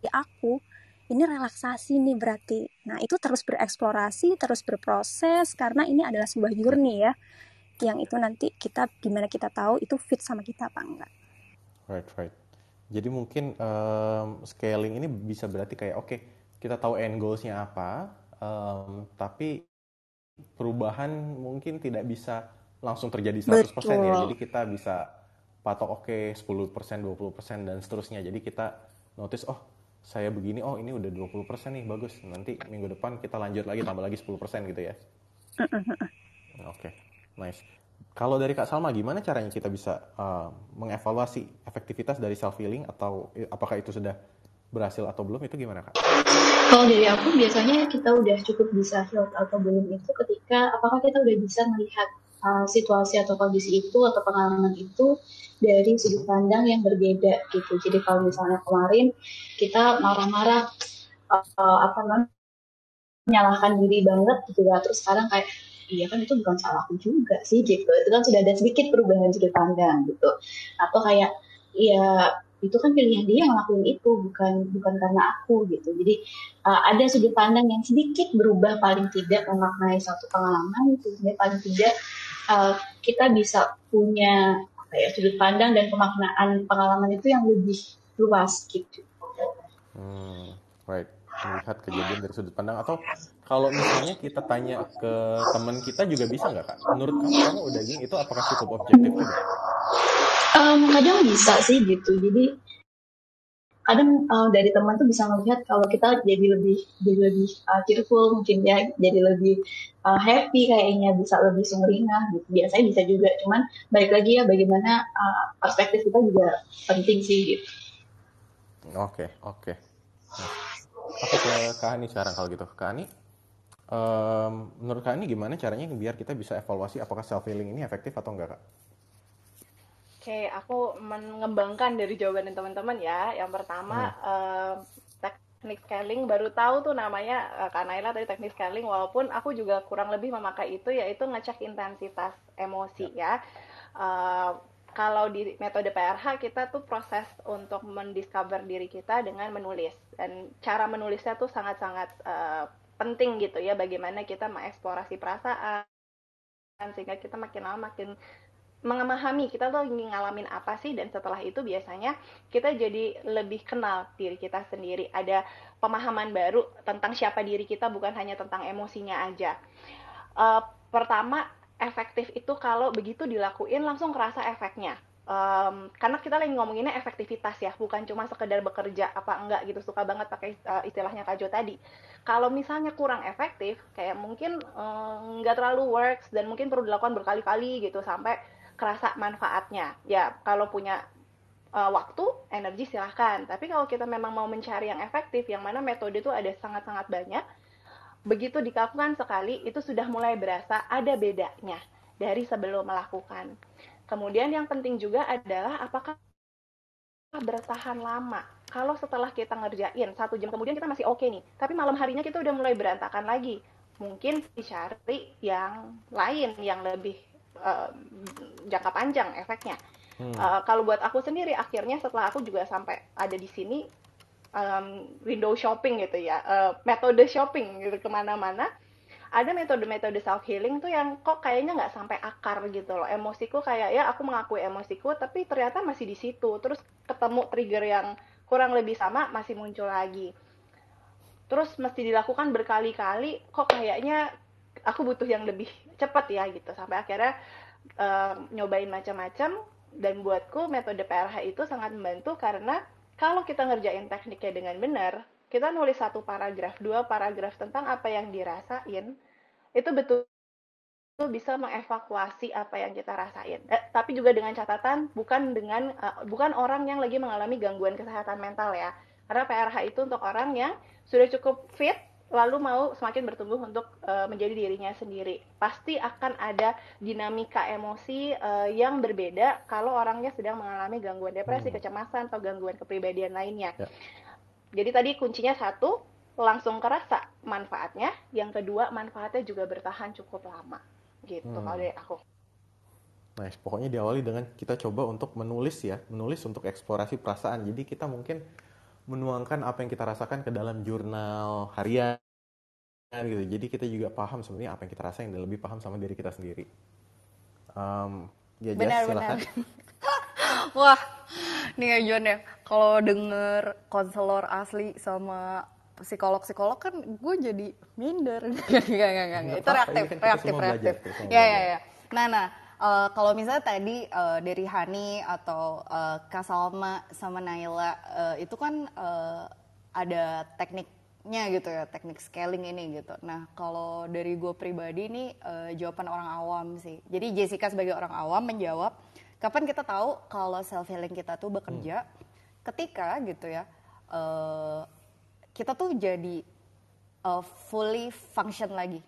aku ini relaksasi nih berarti. Nah, itu terus bereksplorasi, terus berproses karena ini adalah sebuah journey ya. Yang itu nanti kita gimana kita tahu itu fit sama kita apa enggak. Right, right. Jadi mungkin um, scaling ini bisa berarti kayak oke, okay, kita tahu end goals-nya apa, um, tapi perubahan mungkin tidak bisa langsung terjadi 100% Betul. ya. Jadi kita bisa patok oke okay, 10%, 20% dan seterusnya. Jadi kita notice oh saya begini oh ini udah 20% nih bagus. Nanti minggu depan kita lanjut lagi tambah lagi 10% gitu ya. Oke okay, nice. Kalau dari Kak Salma gimana caranya kita bisa uh, mengevaluasi efektivitas dari self healing atau apakah itu sudah berhasil atau belum? Itu gimana Kak? Kalau dari aku biasanya kita udah cukup bisa heal atau belum itu ketika apakah kita udah bisa melihat uh, situasi atau kondisi itu atau pengalaman itu dari sudut pandang yang berbeda gitu. Jadi kalau misalnya kemarin kita marah-marah uh, apa namanya menyalahkan diri banget gitu ya, terus sekarang kayak iya kan itu bukan salahku juga sih gitu. Itu kan sudah ada sedikit perubahan sudut pandang gitu. Atau kayak ya itu kan pilihan dia yang ngelakuin itu bukan bukan karena aku gitu jadi uh, ada sudut pandang yang sedikit berubah paling tidak memaknai satu pengalaman itu paling tidak uh, kita bisa punya apa ya sudut pandang dan pemaknaan pengalaman itu yang lebih luas gitu hmm, right melihat kejadian dari sudut pandang atau kalau misalnya kita tanya ke teman kita juga bisa nggak kak? Menurut kamu kamu udah gini itu apakah cukup objektif juga? Um, kadang bisa sih gitu. Jadi kadang uh, dari teman tuh bisa melihat kalau kita jadi lebih jadi lebih uh, cheerful mungkin ya jadi lebih uh, happy kayaknya bisa lebih sumringah gitu biasanya bisa juga cuman balik lagi ya bagaimana uh, perspektif kita juga penting sih gitu oke oke. Aku ke Kak Ani sekarang kalau gitu. Kak Ani, um, menurut Kak Ani gimana caranya biar kita bisa evaluasi apakah self healing ini efektif atau enggak Kak? Oke, aku mengembangkan dari jawaban teman-teman ya. Yang pertama, hmm. uh, teknik scaling baru tahu tuh namanya uh, Kak Naila tadi teknik scaling walaupun aku juga kurang lebih memakai itu yaitu ngecek intensitas emosi ya. ya. Uh, kalau di metode PRH kita tuh proses untuk mendiscover diri kita dengan menulis dan cara menulisnya tuh sangat-sangat uh, penting gitu ya bagaimana kita mengeksplorasi perasaan sehingga kita makin lama makin memahami kita tuh ingin ngalamin apa sih dan setelah itu biasanya kita jadi lebih kenal diri kita sendiri ada pemahaman baru tentang siapa diri kita bukan hanya tentang emosinya aja uh, pertama efektif itu kalau begitu dilakuin langsung kerasa efeknya. Um, karena kita lagi ngomonginnya efektivitas ya, bukan cuma sekedar bekerja apa enggak gitu. Suka banget pakai uh, istilahnya Kak Jo tadi. Kalau misalnya kurang efektif, kayak mungkin um, terlalu works dan mungkin perlu dilakukan berkali-kali gitu sampai kerasa manfaatnya. Ya, kalau punya uh, waktu, energi silahkan. Tapi kalau kita memang mau mencari yang efektif, yang mana metode itu ada sangat-sangat banyak, begitu dilakukan sekali itu sudah mulai berasa ada bedanya dari sebelum melakukan. Kemudian yang penting juga adalah apakah bertahan lama. Kalau setelah kita ngerjain satu jam kemudian kita masih oke okay nih, tapi malam harinya kita udah mulai berantakan lagi. Mungkin dicari yang lain yang lebih uh, jangka panjang efeknya. Hmm. Uh, kalau buat aku sendiri akhirnya setelah aku juga sampai ada di sini um, window shopping gitu ya, uh, metode shopping gitu ke mana-mana. Ada metode-metode self healing tuh yang kok kayaknya nggak sampai akar gitu loh. Emosiku kayak ya aku mengakui emosiku, tapi ternyata masih di situ. Terus ketemu trigger yang kurang lebih sama masih muncul lagi. Terus mesti dilakukan berkali-kali, kok kayaknya aku butuh yang lebih cepat ya gitu. Sampai akhirnya uh, nyobain macam-macam dan buatku metode PRH itu sangat membantu karena kalau kita ngerjain tekniknya dengan benar, kita nulis satu paragraf, dua paragraf tentang apa yang dirasain, itu betul bisa mengevakuasi apa yang kita rasain. Eh, tapi juga dengan catatan bukan dengan uh, bukan orang yang lagi mengalami gangguan kesehatan mental ya. Karena PRH itu untuk orang yang sudah cukup fit lalu mau semakin bertumbuh untuk uh, menjadi dirinya sendiri. Pasti akan ada dinamika emosi uh, yang berbeda kalau orangnya sedang mengalami gangguan depresi, hmm. kecemasan atau gangguan kepribadian lainnya. Ya. Jadi tadi kuncinya satu, langsung kerasa manfaatnya. Yang kedua, manfaatnya juga bertahan cukup lama. Gitu hmm. kalau dari aku. Nice. Pokoknya diawali dengan kita coba untuk menulis ya, menulis untuk eksplorasi perasaan. Jadi kita mungkin menuangkan apa yang kita rasakan ke dalam jurnal harian gitu. Jadi kita juga paham sebenarnya apa yang kita rasain dan lebih paham sama diri kita sendiri. Um, ya benar, silakan. *laughs* Wah, nih ya John ya, kalau denger konselor asli sama psikolog-psikolog kan gue jadi minder. Gak, gak, gak, gak. Itu reaktif, kan reaktif, reaktif. Ya, ya, ya. Nah, nah, uh, kalau misalnya tadi uh, dari Hani atau uh, Kak Salma sama Naila uh, itu kan uh, ada tekniknya gitu ya teknik scaling ini gitu. Nah kalau dari gue pribadi ini uh, jawaban orang awam sih. Jadi Jessica sebagai orang awam menjawab kapan kita tahu kalau self healing kita tuh bekerja hmm. ketika gitu ya uh, kita tuh jadi uh, fully function lagi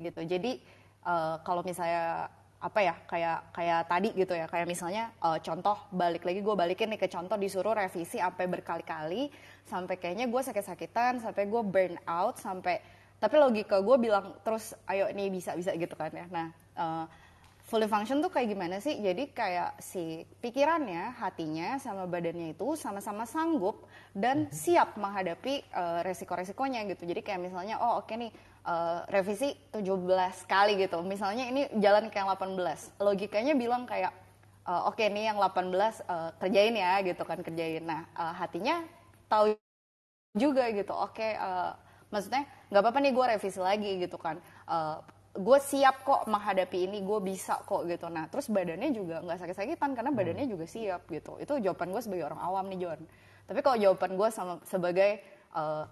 gitu. Jadi uh, kalau misalnya apa ya kayak kayak tadi gitu ya kayak misalnya uh, contoh balik lagi gue balikin nih ke contoh disuruh revisi sampai berkali-kali sampai kayaknya gue sakit-sakitan sampai gue burn out sampai tapi logika gue bilang terus ayo nih bisa bisa gitu kan ya nah uh, fully function tuh kayak gimana sih? Jadi kayak si pikirannya, hatinya, sama badannya itu sama-sama sanggup dan siap menghadapi uh, resiko-resikonya gitu. Jadi kayak misalnya, oh oke okay nih uh, revisi 17 kali gitu. Misalnya ini jalan ke yang 18. Logikanya bilang kayak, uh, oke okay, nih yang 18 uh, kerjain ya gitu kan kerjain. Nah uh, hatinya tahu juga gitu. Oke, okay, uh, maksudnya nggak apa-apa nih gue revisi lagi gitu kan. Uh, gue siap kok menghadapi ini gue bisa kok gitu nah terus badannya juga nggak sakit-sakitan karena badannya juga siap gitu itu jawaban gue sebagai orang awam nih John tapi kalau jawaban gue sama sebagai uh,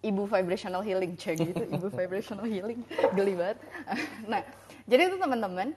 ibu vibrational healing cek gitu ibu vibrational healing *laughs* geli banget *laughs* nah jadi itu teman-teman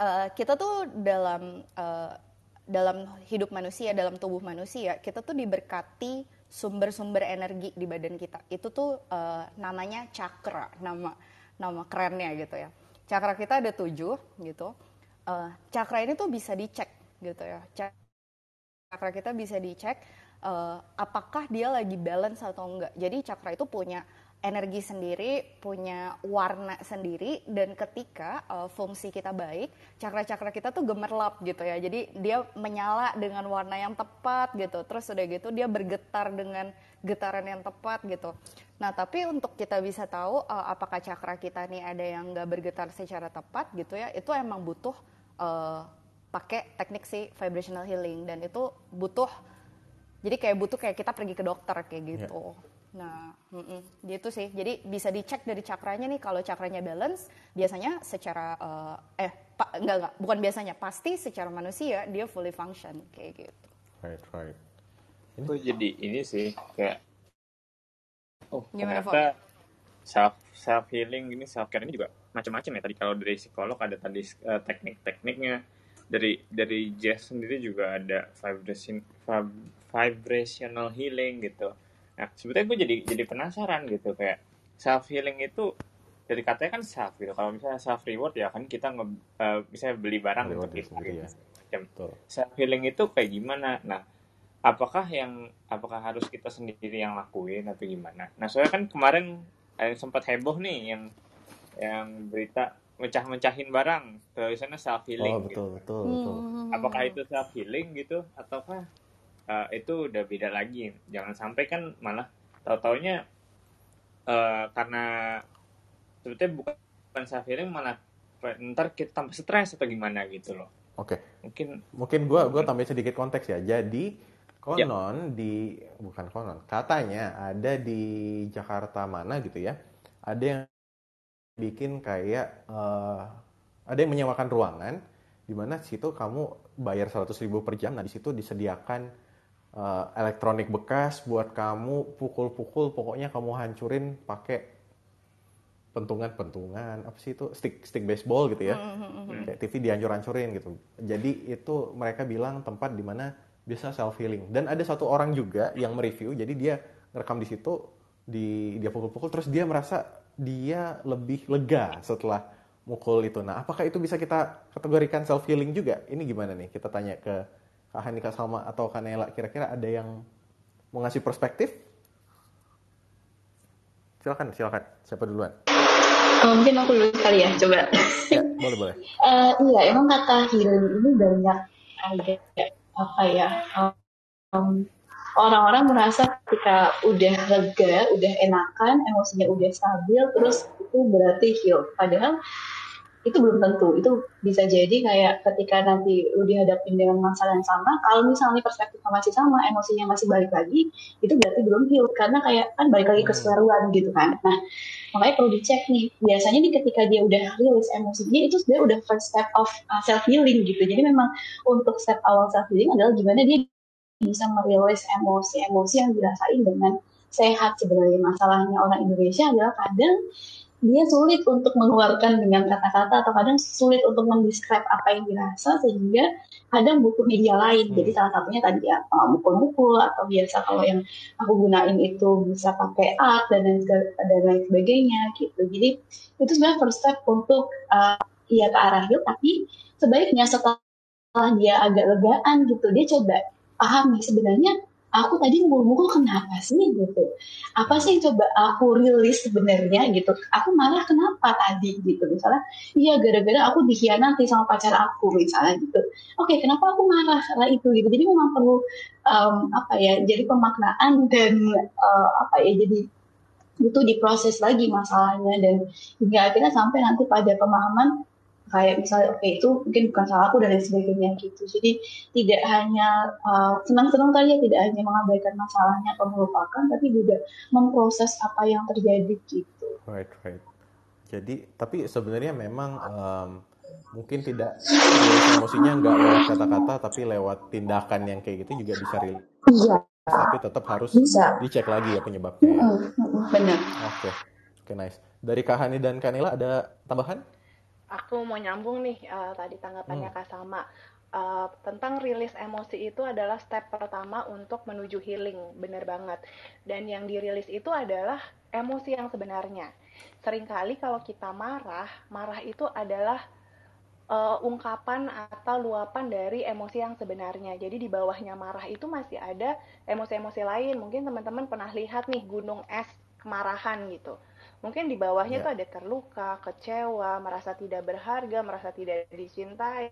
uh, kita tuh dalam uh, dalam hidup manusia dalam tubuh manusia kita tuh diberkati sumber-sumber energi di badan kita itu tuh uh, namanya cakra nama nama kerennya gitu ya. Cakra kita ada tujuh gitu. Uh, cakra ini tuh bisa dicek gitu ya. Cakra kita bisa dicek uh, apakah dia lagi balance atau enggak. Jadi cakra itu punya energi sendiri, punya warna sendiri, dan ketika uh, fungsi kita baik, cakra-cakra kita tuh gemerlap gitu ya. Jadi dia menyala dengan warna yang tepat gitu. Terus udah gitu dia bergetar dengan getaran yang tepat gitu. Nah tapi untuk kita bisa tahu uh, apakah cakra kita nih ada yang nggak bergetar secara tepat gitu ya, itu emang butuh uh, pakai teknik si vibrational healing dan itu butuh jadi kayak butuh kayak kita pergi ke dokter kayak gitu. Yeah Nah, mm -mm, gitu sih. Jadi bisa dicek dari cakranya nih. Kalau cakranya balance, biasanya secara uh, eh pa, enggak enggak, bukan biasanya, pasti secara manusia dia fully function kayak gitu. Right, right. Ini tuh jadi ini sih kayak oh Gimana, ternyata self self healing ini self care ini juga macam-macam ya. Tadi kalau dari psikolog ada tadi uh, teknik-tekniknya. Dari dari jazz sendiri juga ada vibration vibrational healing gitu Nah, sebetulnya gue jadi jadi penasaran gitu kayak self healing itu dari katanya kan self gitu. Kalau misalnya self reward ya kan kita nge, uh, misalnya beli barang gitu kita gitu. Ya. Self healing itu kayak gimana? Nah, apakah yang apakah harus kita sendiri yang lakuin atau gimana? Nah, soalnya kan kemarin ada sempat heboh nih yang yang berita mecah-mecahin barang tulisannya self healing oh, betul, gitu. betul, betul. Apakah itu self healing gitu ataukah uh, itu udah beda lagi jangan sampai kan malah tahu taunya uh, karena sebetulnya bukan bukan self healing malah ntar kita tambah stres atau gimana gitu loh oke okay. mungkin mungkin gue gue tambah sedikit konteks ya jadi konon ya. di bukan konon katanya ada di Jakarta mana gitu ya ada yang bikin kayak uh, ada yang menyewakan ruangan di mana situ kamu bayar 100 ribu per jam nah di situ disediakan uh, elektronik bekas buat kamu pukul-pukul pokoknya kamu hancurin pakai pentungan-pentungan. Apa sih itu? Stick stick baseball gitu ya. Mm-hmm. kayak TV dihancur-hancurin gitu. Jadi itu mereka bilang tempat di mana bisa self healing dan ada satu orang juga yang mereview jadi dia rekam di situ di dia pukul-pukul terus dia merasa dia lebih lega setelah mukul itu. Nah apakah itu bisa kita kategorikan self healing juga? Ini gimana nih? Kita tanya ke Kak Hani, Kak Salma, atau Kak Nela, kira-kira ada yang mau ngasih perspektif? Silakan, silakan. Siapa duluan? Oh, mungkin aku dulu kali ya, coba. Ya, boleh, boleh. uh, *laughs* iya, emang kata healing ini banyak ada apa ya? Um, orang-orang merasa ketika udah lega, udah enakan, emosinya udah stabil, terus itu berarti heal. Padahal itu belum tentu. Itu bisa jadi kayak ketika nanti lu dihadapin dengan masalah yang sama kalau misalnya perspektifnya masih sama emosinya masih balik lagi itu berarti belum heal. Karena kayak kan balik lagi ke square one gitu kan. Nah makanya perlu dicek nih. Biasanya nih ketika dia udah rilis emosinya itu sebenarnya udah first step of uh, self healing gitu. Jadi memang untuk step awal self healing adalah gimana dia bisa merilis emosi-emosi yang dirasain dengan sehat sebenarnya. Masalahnya orang Indonesia adalah kadang dia sulit untuk mengeluarkan dengan kata-kata atau kadang sulit untuk mendescribe apa yang dirasa sehingga kadang butuh media lain. Hmm. Jadi salah satunya tadi ya mukul-mukul atau biasa kalau yang aku gunain itu bisa pakai art dan lain, dan lain sebagainya gitu. Jadi itu sebenarnya first step untuk uh, ya ke arah heal tapi sebaiknya setelah dia agak legaan gitu dia coba paham nih sebenarnya aku tadi mukul-mukul kenapa sih? gitu. Apa sih yang coba aku rilis sebenarnya? gitu. Aku marah kenapa tadi? gitu. Misalnya iya gara-gara aku dikhianati sama pacar aku misalnya gitu. Oke kenapa aku marah karena itu? gitu. Jadi memang perlu um, apa ya jadi pemaknaan dan uh, apa ya jadi itu diproses lagi masalahnya dan hingga akhirnya sampai nanti pada pemahaman kayak misalnya oke okay, itu mungkin bukan salah aku dan lain sebagainya gitu. Jadi tidak hanya uh, senang-senang tadi ya tidak hanya mengabaikan masalahnya atau melupakan tapi juga memproses apa yang terjadi gitu. Right right. Jadi tapi sebenarnya memang um, mungkin tidak emosinya nggak lewat kata-kata tapi lewat tindakan yang kayak gitu juga bisa rilis iya. tapi tetap harus bisa. dicek lagi ya penyebabnya ya. benar. Oke okay. oke okay, nice. Dari Kahani dan Kanila ada tambahan aku mau nyambung nih uh, tadi tanggapannya hmm. Kak Sama. Uh, tentang rilis emosi itu adalah step pertama untuk menuju healing, bener banget. Dan yang dirilis itu adalah emosi yang sebenarnya. Seringkali kalau kita marah, marah itu adalah uh, ungkapan atau luapan dari emosi yang sebenarnya. Jadi di bawahnya marah itu masih ada emosi-emosi lain. Mungkin teman-teman pernah lihat nih gunung es kemarahan gitu mungkin di bawahnya yeah. tuh ada terluka, kecewa, merasa tidak berharga, merasa tidak dicintai,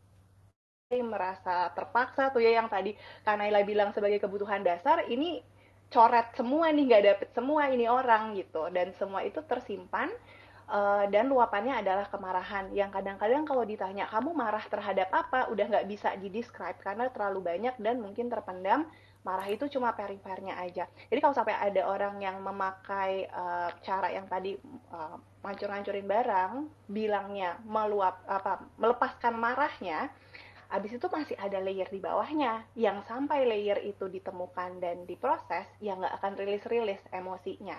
merasa terpaksa tuh ya yang tadi Kanaila bilang sebagai kebutuhan dasar ini coret semua nih nggak dapet semua ini orang gitu. Dan semua itu tersimpan uh, dan luapannya adalah kemarahan. Yang kadang-kadang kalau ditanya kamu marah terhadap apa? udah nggak bisa didescribe karena terlalu banyak dan mungkin terpendam marah itu cuma perifernya aja. Jadi kalau sampai ada orang yang memakai uh, cara yang tadi uh, ngancur-ngancurin barang, bilangnya meluap apa melepaskan marahnya, habis itu masih ada layer di bawahnya yang sampai layer itu ditemukan dan diproses, yang nggak akan rilis-rilis emosinya.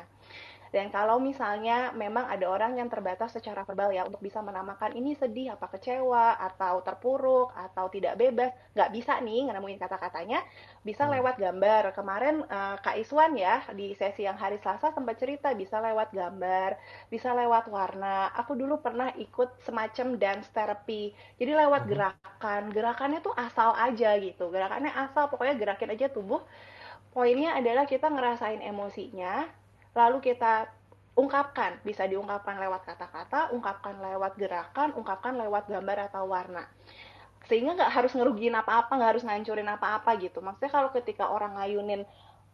Dan kalau misalnya memang ada orang yang terbatas secara verbal ya untuk bisa menamakan ini sedih, apa kecewa, atau terpuruk, atau tidak bebas, nggak bisa nih nemuin kata-katanya, bisa hmm. lewat gambar. Kemarin uh, Kak Iswan ya di sesi yang hari Selasa sempat cerita bisa lewat gambar, bisa lewat warna. Aku dulu pernah ikut semacam dance therapy. Jadi lewat hmm. gerakan, gerakannya tuh asal aja gitu. Gerakannya asal, pokoknya gerakin aja tubuh. Poinnya adalah kita ngerasain emosinya, lalu kita ungkapkan. Bisa diungkapkan lewat kata-kata ungkapkan lewat gerakan ungkapkan lewat gambar atau warna. Sehingga nggak harus ngerugiin apa-apa nggak harus ngancurin apa-apa gitu. Maksudnya kalau ketika orang ngayunin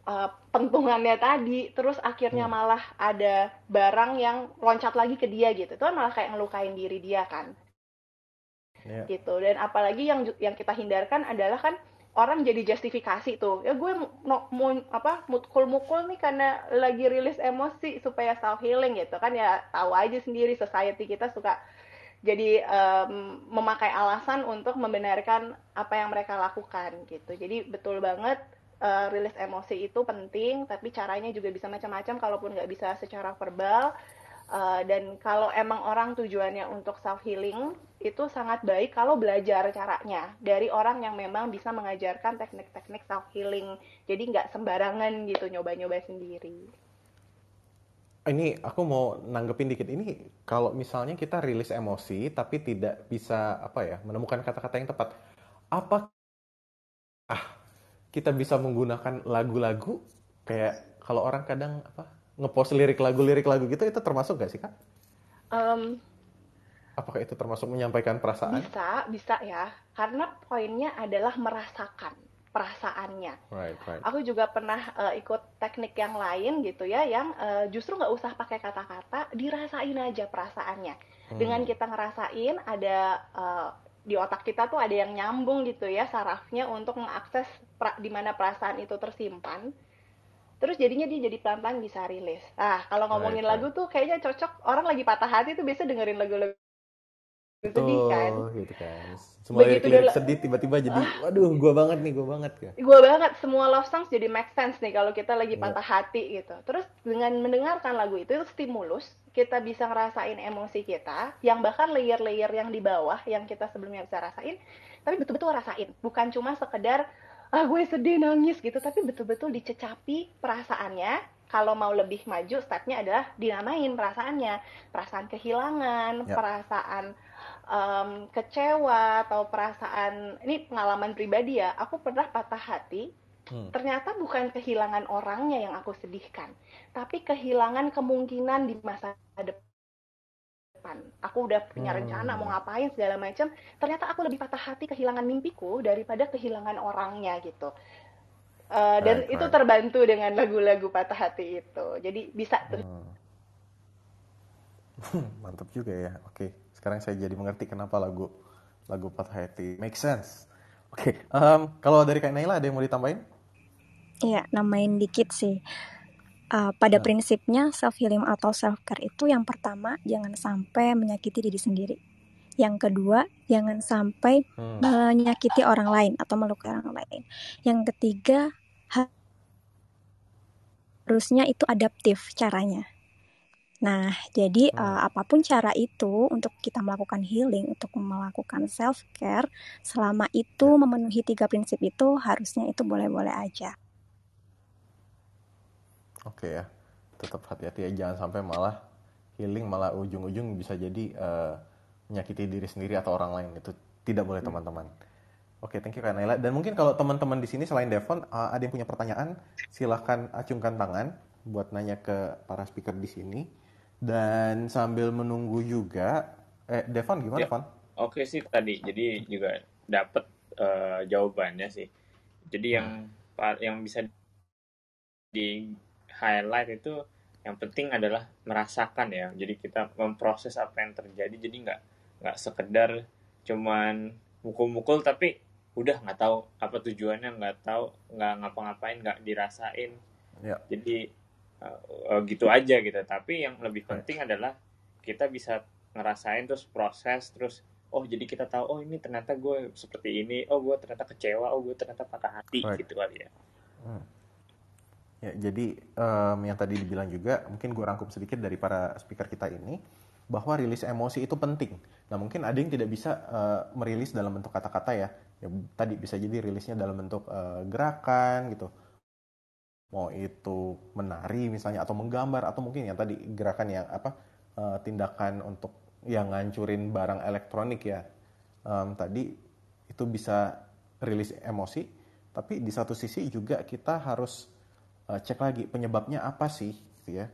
uh, pentungannya tadi terus akhirnya hmm. malah ada barang yang loncat lagi ke dia gitu. Itu kan malah kayak ngelukain diri dia kan. Yeah. gitu. Dan apalagi yang yang kita hindarkan adalah kan orang jadi justifikasi tuh. Ya gue mau, mau apa mukul-mukul nih karena lagi rilis emosi supaya self healing gitu kan. Ya tahu aja sendiri society kita suka jadi um, memakai alasan untuk membenarkan apa yang mereka lakukan gitu. Jadi betul banget uh, rilis emosi itu penting tapi caranya juga bisa macam-macam kalaupun nggak bisa secara verbal Uh, dan kalau emang orang tujuannya untuk self healing itu sangat baik kalau belajar caranya dari orang yang memang bisa mengajarkan teknik-teknik self healing. Jadi nggak sembarangan gitu nyoba-nyoba sendiri. Ini aku mau nanggepin dikit ini kalau misalnya kita rilis emosi tapi tidak bisa apa ya menemukan kata-kata yang tepat. Apa ah kita bisa menggunakan lagu-lagu kayak kalau orang kadang apa ngepost lirik lagu lirik lagu gitu itu termasuk gak sih kak? Um, Apakah itu termasuk menyampaikan perasaan? Bisa, bisa ya. Karena poinnya adalah merasakan perasaannya. Right, right. Aku juga pernah uh, ikut teknik yang lain gitu ya, yang uh, justru nggak usah pakai kata-kata, dirasain aja perasaannya. Hmm. Dengan kita ngerasain, ada uh, di otak kita tuh ada yang nyambung gitu ya sarafnya untuk mengakses pra, di mana perasaan itu tersimpan terus jadinya dia jadi pelan-pelan bisa rilis. Nah, kalau ngomongin right, lagu tuh kayaknya cocok orang lagi patah hati tuh biasa dengerin lagu-lagu sedih kan. gitu kan. Semua Begitu lirik, sedih tiba-tiba jadi waduh gua banget nih, gua banget ya. Gua banget semua love songs jadi make sense nih kalau kita lagi iya. patah yeah. hati gitu. Terus dengan mendengarkan lagu itu itu stimulus, kita bisa ngerasain emosi kita yang bahkan layer-layer yang di bawah yang kita sebelumnya bisa rasain, tapi betul-betul rasain, bukan cuma sekedar ah gue sedih nangis gitu tapi betul-betul dicecapi perasaannya kalau mau lebih maju stepnya adalah dinamain perasaannya perasaan kehilangan ya. perasaan um, kecewa atau perasaan ini pengalaman pribadi ya aku pernah patah hati hmm. ternyata bukan kehilangan orangnya yang aku sedihkan, tapi kehilangan kemungkinan di masa depan. Aku udah punya hmm. rencana mau ngapain segala macam, ternyata aku lebih patah hati kehilangan mimpiku daripada kehilangan orangnya gitu. Uh, dan right, itu right. terbantu dengan lagu-lagu patah hati itu. Jadi bisa hmm. *laughs* Mantap juga ya. Oke, sekarang saya jadi mengerti kenapa lagu lagu patah hati make sense. Oke, um, kalau dari Kak Naila ada yang mau ditambahin? Iya, namain dikit sih. Uh, pada nah. prinsipnya self healing atau self care itu yang pertama jangan sampai menyakiti diri sendiri. Yang kedua, jangan sampai hmm. menyakiti orang lain atau melukai orang lain. Yang ketiga, harusnya itu adaptif caranya. Nah, jadi hmm. uh, apa pun cara itu untuk kita melakukan healing, untuk melakukan self care, selama itu ya. memenuhi tiga prinsip itu, harusnya itu boleh-boleh aja. Oke ya, tetap hati-hati ya, jangan sampai malah healing malah ujung-ujung bisa jadi uh, menyakiti diri sendiri atau orang lain itu tidak boleh hmm. teman-teman. Oke, thank you Kak Naila. Dan mungkin kalau teman-teman di sini selain Devon uh, ada yang punya pertanyaan, silahkan acungkan tangan buat nanya ke para speaker di sini. Dan sambil menunggu juga, eh Devon gimana, ya. Oke sih tadi, jadi juga dapat uh, jawabannya sih. Jadi yang hmm. yang bisa di highlight itu yang penting adalah merasakan ya. Jadi kita memproses apa yang terjadi. Jadi nggak nggak sekedar cuman mukul-mukul tapi udah nggak tahu apa tujuannya nggak tahu nggak ngapa-ngapain nggak dirasain. Ya. Jadi uh, gitu aja gitu tapi yang lebih penting adalah kita bisa ngerasain terus proses terus oh jadi kita tahu oh ini ternyata gue seperti ini oh gue ternyata kecewa oh gue ternyata patah hati right. gitu kali ya hmm. Ya jadi um, yang tadi dibilang juga mungkin gue rangkum sedikit dari para speaker kita ini bahwa rilis emosi itu penting. Nah mungkin ada yang tidak bisa uh, merilis dalam bentuk kata-kata ya. ya. Tadi bisa jadi rilisnya dalam bentuk uh, gerakan gitu mau itu menari misalnya atau menggambar atau mungkin yang tadi gerakan yang apa uh, tindakan untuk yang ngancurin barang elektronik ya um, tadi itu bisa rilis emosi tapi di satu sisi juga kita harus uh, cek lagi penyebabnya apa sih gitu ya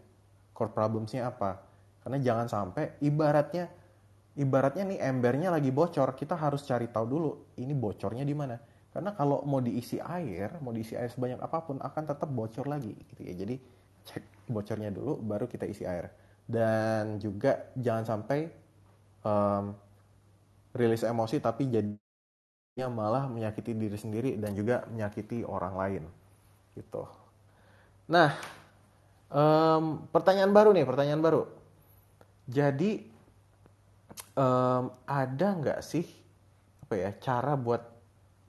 core problemsnya apa karena jangan sampai ibaratnya ibaratnya nih embernya lagi bocor kita harus cari tahu dulu ini bocornya di mana karena kalau mau diisi air, mau diisi air sebanyak apa pun akan tetap bocor lagi gitu ya. Jadi cek bocornya dulu baru kita isi air. Dan juga jangan sampai um, rilis emosi tapi jadinya malah menyakiti diri sendiri dan juga menyakiti orang lain gitu. Nah, um, pertanyaan baru nih, pertanyaan baru. Jadi um, ada nggak sih apa ya cara buat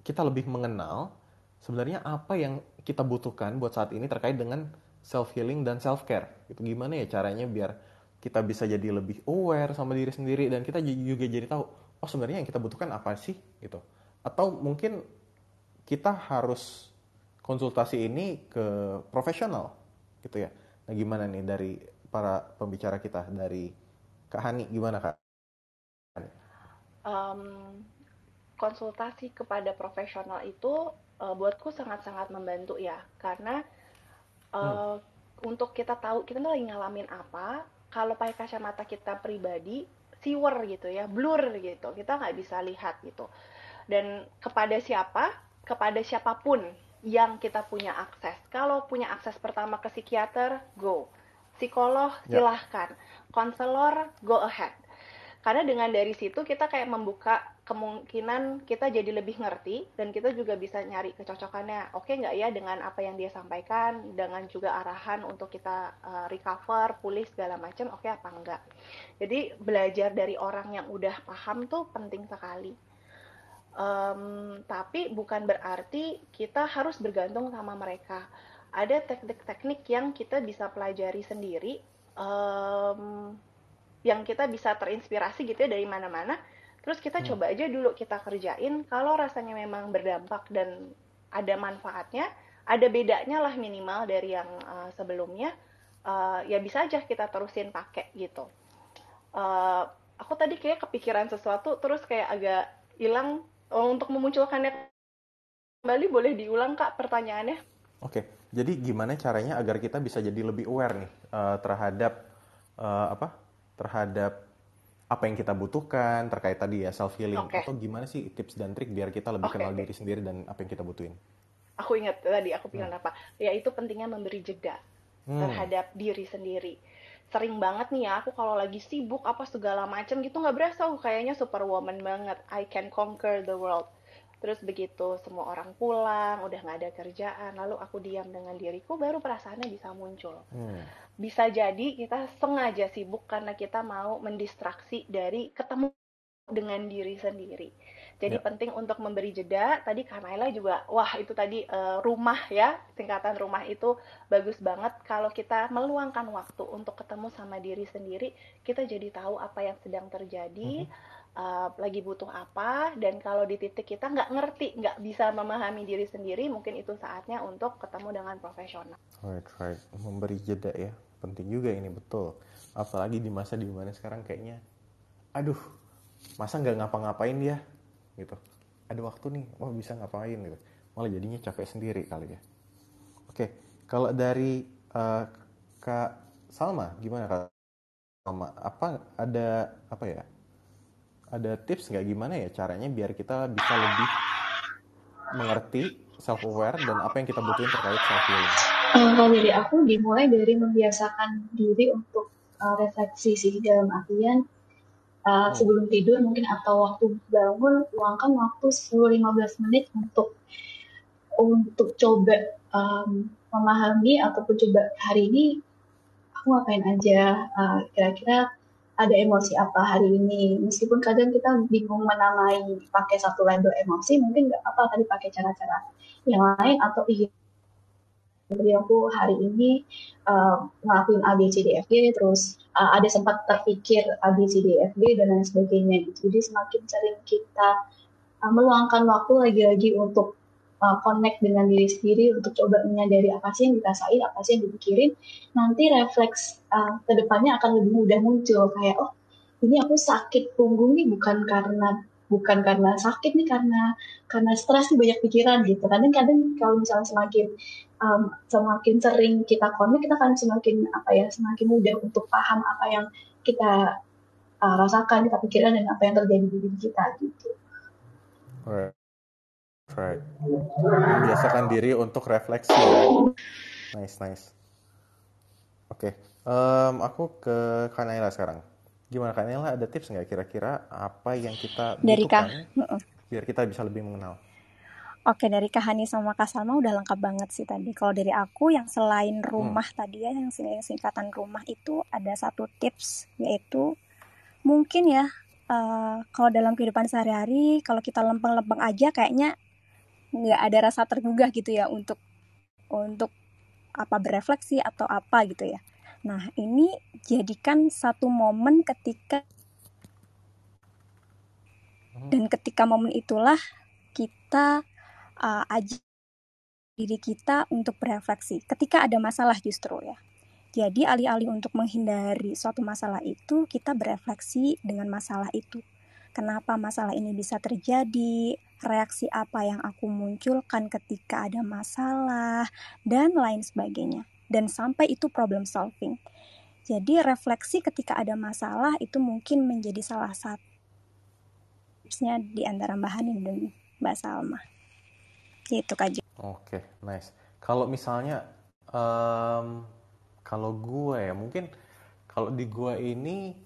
kita lebih mengenal sebenarnya apa yang kita butuhkan buat saat ini terkait dengan self healing dan self care. Itu gimana ya caranya biar kita bisa jadi lebih aware sama diri sendiri dan kita juga jadi tahu oh sebenarnya yang kita butuhkan apa sih gitu. Atau mungkin kita harus konsultasi ini ke profesional gitu ya. Nah gimana nih dari para pembicara kita dari Kak Hani gimana Kak? Um, konsultasi kepada profesional itu uh, buatku sangat-sangat membantu ya karena uh, hmm. untuk kita tahu kita lagi ngalamin apa kalau pakai kacamata kita pribadi siwer gitu ya blur gitu kita nggak bisa lihat gitu dan kepada siapa kepada siapa pun yang kita punya akses. Kalau punya akses pertama ke psikiater go. Psikolog ya. silahkan. Konselor go ahead. Karena dengan dari situ kita kayak membuka kemungkinan kita jadi lebih ngerti dan kita juga bisa nyari kecocokannya. Oke okay nggak ya dengan apa yang dia sampaikan dengan juga arahan untuk kita uh, recover pulih segala macam oke okay apa enggak jadi belajar dari orang yang udah paham tuh penting sekali um, tapi bukan berarti kita harus bergantung sama mereka. Ada teknik-teknik yang kita bisa pelajari sendiri um, yang kita bisa terinspirasi gitu ya dari mana-mana. Terus kita hmm. coba aja dulu kita kerjain. Kalau rasanya memang berdampak dan ada manfaatnya ada bedanya lah minimal dari yang uh, sebelumnya uh, ya bisa aja kita terusin pakai gitu. Uh, aku tadi kayak kepikiran sesuatu terus kayak agak hilang untuk memunculkannya kembali boleh diulang kak pertanyaannya? Oke, jadi gimana caranya agar kita bisa jadi lebih aware nih uh, terhadap uh, apa? Terhadap apa yang kita butuhkan terkait tadi ya self healing Oke. atau gimana sih tips dan trik biar kita lebih Oke, kenal diri sendiri dan apa yang kita butuhin? Aku ingat tadi aku bilang apa? Yaitu pentingnya memberi jeda Hmm. terhadap diri sendiri. Sering banget nih ya, aku kalau lagi sibuk apa segala macam gitu nggak berasa, oh, kayaknya superwoman banget. I can conquer the world. Terus begitu semua orang pulang, udah nggak ada kerjaan, lalu aku diam dengan diriku, baru perasaannya bisa muncul. Hmm. Bisa jadi kita sengaja sibuk karena kita mau mendistraksi dari ketemu dengan diri sendiri. Jadi Ya. penting untuk memberi jeda. Tadi Kanaila juga, wah itu tadi eh, rumah ya, singkatan rumah itu bagus banget. Kalau kita meluangkan waktu untuk ketemu sama diri sendiri, kita jadi tahu apa yang sedang terjadi, eh, lagi butuh apa, dan kalau di titik kita nggak ngerti, nggak bisa memahami diri sendiri, mungkin itu saatnya untuk ketemu dengan profesional. Right, right. Memberi jeda ya. Penting juga ini, betul. Apalagi di masa di mana sekarang kayaknya, aduh, masa nggak ngapa-ngapain dia? Gitu. Ada waktu nih, wah bisa ngapain gitu. Malah jadinya capek sendiri kali ya. Oke, kalau dari eh, Kak Salma, gimana Kak Salma? Apa ada apa ya? Ada tips nggak gimana ya caranya biar kita bisa lebih mengerti self aware dan apa yang kita butuhin terkait self healing? Kalau dari aku dimulai dari membiasakan diri untuk eh, refleksi sih dalam artian eh, sebelum tidur mungkin atau waktu bangun luangkan waktu 10-15 menit untuk untuk coba em, memahami ataupun coba hari ini aku ngapain aja? Eh, kira-kira ada emosi apa hari ini? Meskipun kadang kita bingung menamai pakai satu label emosi mungkin nggak apa tadi pakai cara-cara yang lain atau iya jadi aku hari ini uh, ngelakuin A, B, C, D, F, G, terus uh, ada sempat terpikir A, B, C, D, F, G, dan lain sebagainya. gitu. Jadi semakin sering kita uh, meluangkan waktu lagi-lagi untuk uh, connect dengan diri sendiri, untuk coba menyadari apa sih yang dirasain, apa sih yang dipikirin, nanti refleks uh, ke depannya akan lebih mudah muncul. Kayak, oh ini aku sakit punggung nih bukan karena bukan karena sakit nih karena karena stres nih banyak pikiran gitu kadang-kadang kalau misalnya semakin um, semakin sering kita connect kita akan semakin apa ya semakin mudah untuk paham apa yang kita uh, rasakan kita pikiran dan apa yang terjadi di diri kita gitu Right. Right. Membiasakan diri untuk refleksi. Nice, nice. Oke, em, aku ke Kanaila sekarang. Gimana Kanaila? Ada tips nggak kira-kira apa yang kita Dari butuhkan Kak, biar kita bisa lebih mengenal? Oke, dari Kak Hani sama Kak Salma udah lengkap banget sih tadi. Kalau dari aku yang selain rumah tadi ya, yang sing- singkatan rumah itu ada satu tips, yaitu mungkin ya, eh, kalau dalam kehidupan sehari-hari, kalau kita lempeng-lempeng aja kayaknya nggak ada rasa tergugah gitu ya untuk untuk apa berefleksi atau apa gitu ya. Nah, ini jadikan satu momen ketika dan ketika momen itulah kita uh, ajak diri kita untuk berefleksi ketika ada masalah justru ya. Jadi alih-alih untuk menghindari suatu masalah itu, kita berefleksi dengan masalah itu. Kenapa masalah ini bisa terjadi? Reaksi apa yang aku munculkan ketika ada masalah dan lain sebagainya. Dan sampai itu problem solving. Jadi refleksi ketika ada masalah itu mungkin menjadi salah satu tipsnya di antara Mbak Hani dan Mbak Salma. Gitu Kak Jo. Oke, nice. Kalau misalnya, em, kalau gue ya mungkin kalau di gue ini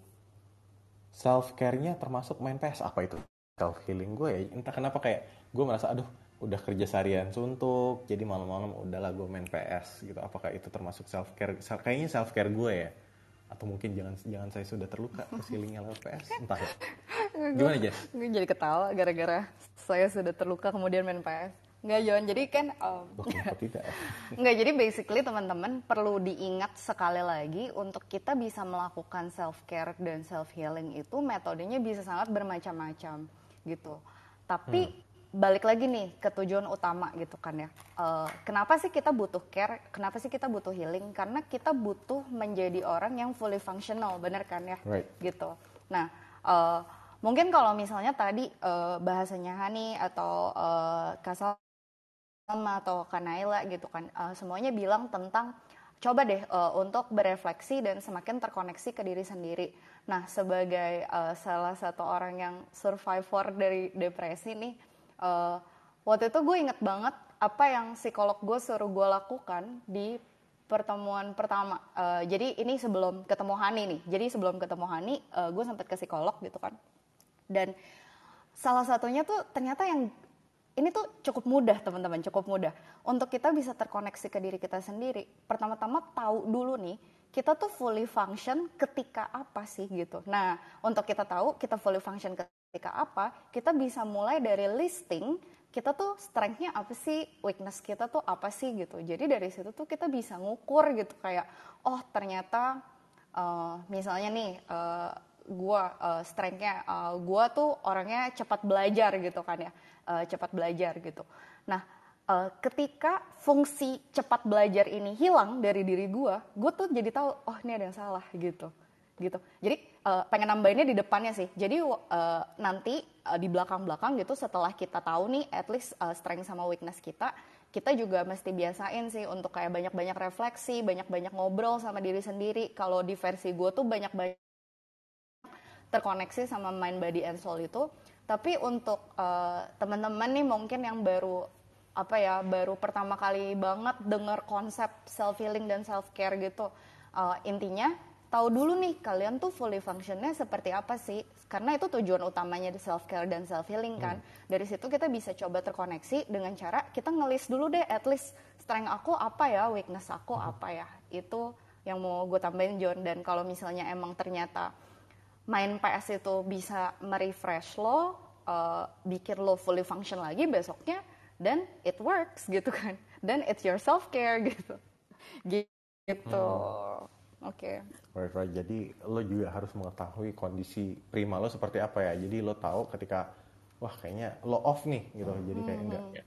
self care-nya termasuk main PS apa itu? Self healing gue ya. Entah kenapa kayak gue merasa aduh udah kerja seharian suntuk, jadi malam-malam udahlah gue main PS gitu. Apakah itu termasuk self care? Kayaknya self care gue ya. Atau mungkin jangan jangan saya sudah terluka terus healingnya lewat PS, entah ya. *laughs* Gimana Jess? Gue jadi ketawa gara-gara saya sudah terluka kemudian main PS. Nggak Jon, jadi kan um, tidak ya? Nggak, jadi basically teman-teman perlu diingat sekali lagi untuk kita bisa melakukan self care dan self healing itu metodenya bisa sangat bermacam-macam gitu. Tapi balik lagi nih ke tujuan utama gitu kan ya. Eh, kenapa sih kita butuh care? Kenapa sih kita butuh healing? Karena kita butuh menjadi orang yang fully functional, bener kan ya? Right. Gitu. Nah, eh, mungkin kalau misalnya tadi eh, bahasanya Hani atau eh, Kasal sama atau Kanaila gitu kan uh, semuanya bilang tentang coba deh uh, untuk berefleksi dan semakin terkoneksi ke diri sendiri. Nah sebagai uh, salah satu orang yang survivor dari depresi nih, uh, waktu itu gue inget banget apa yang psikolog gue suruh gue lakukan di pertemuan pertama. Uh, jadi ini sebelum ketemu Hani nih. Jadi sebelum ketemu Hani, uh, gue sempat ke psikolog gitu kan. Dan salah satunya tuh ternyata yang ini tuh cukup mudah teman-teman, cukup mudah. Untuk kita bisa terkoneksi ke diri kita sendiri, pertama-tama tahu dulu nih, kita tuh fully function ketika apa sih gitu. Nah, untuk kita tahu kita fully function ketika apa, kita bisa mulai dari listing, kita tuh strength-nya apa sih, weakness kita tuh apa sih gitu. Jadi dari situ tuh kita bisa ngukur gitu kayak, oh ternyata uh, misalnya nih, uh, gue uh, strength-nya, uh, gue tuh orangnya cepat belajar gitu kan ya uh, cepat belajar gitu. Nah, uh, ketika fungsi cepat belajar ini hilang dari diri gue, gue tuh jadi tahu, oh ini ada yang salah gitu, gitu. Jadi uh, pengen nambahinnya di depannya sih. Jadi uh, nanti uh, di belakang-belakang gitu, setelah kita tahu nih, at least uh, strength sama weakness kita, kita juga mesti biasain sih untuk kayak banyak-banyak refleksi, banyak-banyak ngobrol sama diri sendiri. Kalau di versi gue tuh banyak-banyak terkoneksi sama mind, body, and soul itu tapi untuk uh, teman-teman nih mungkin yang baru apa ya baru pertama kali banget dengar konsep self healing dan self care gitu uh, intinya tahu dulu nih kalian tuh fully functionnya seperti apa sih karena itu tujuan utamanya di self care dan self healing kan hmm. dari situ kita bisa coba terkoneksi dengan cara kita ngelis dulu deh at least strength aku apa ya weakness aku hmm. apa ya itu yang mau gue tambahin John dan kalau misalnya emang ternyata main PS itu bisa merefresh lo, uh, bikin lo fully function lagi besoknya, dan it works gitu kan. *laughs* Dan it's your self care *laughs* gitu. Gitu. Hmm. Oke. Okay. Right, right. Jadi lo juga harus mengetahui kondisi prima lo seperti apa ya. Jadi lo tahu ketika wah kayaknya lo off nih gitu. Hmm. Jadi kayak enggak ya.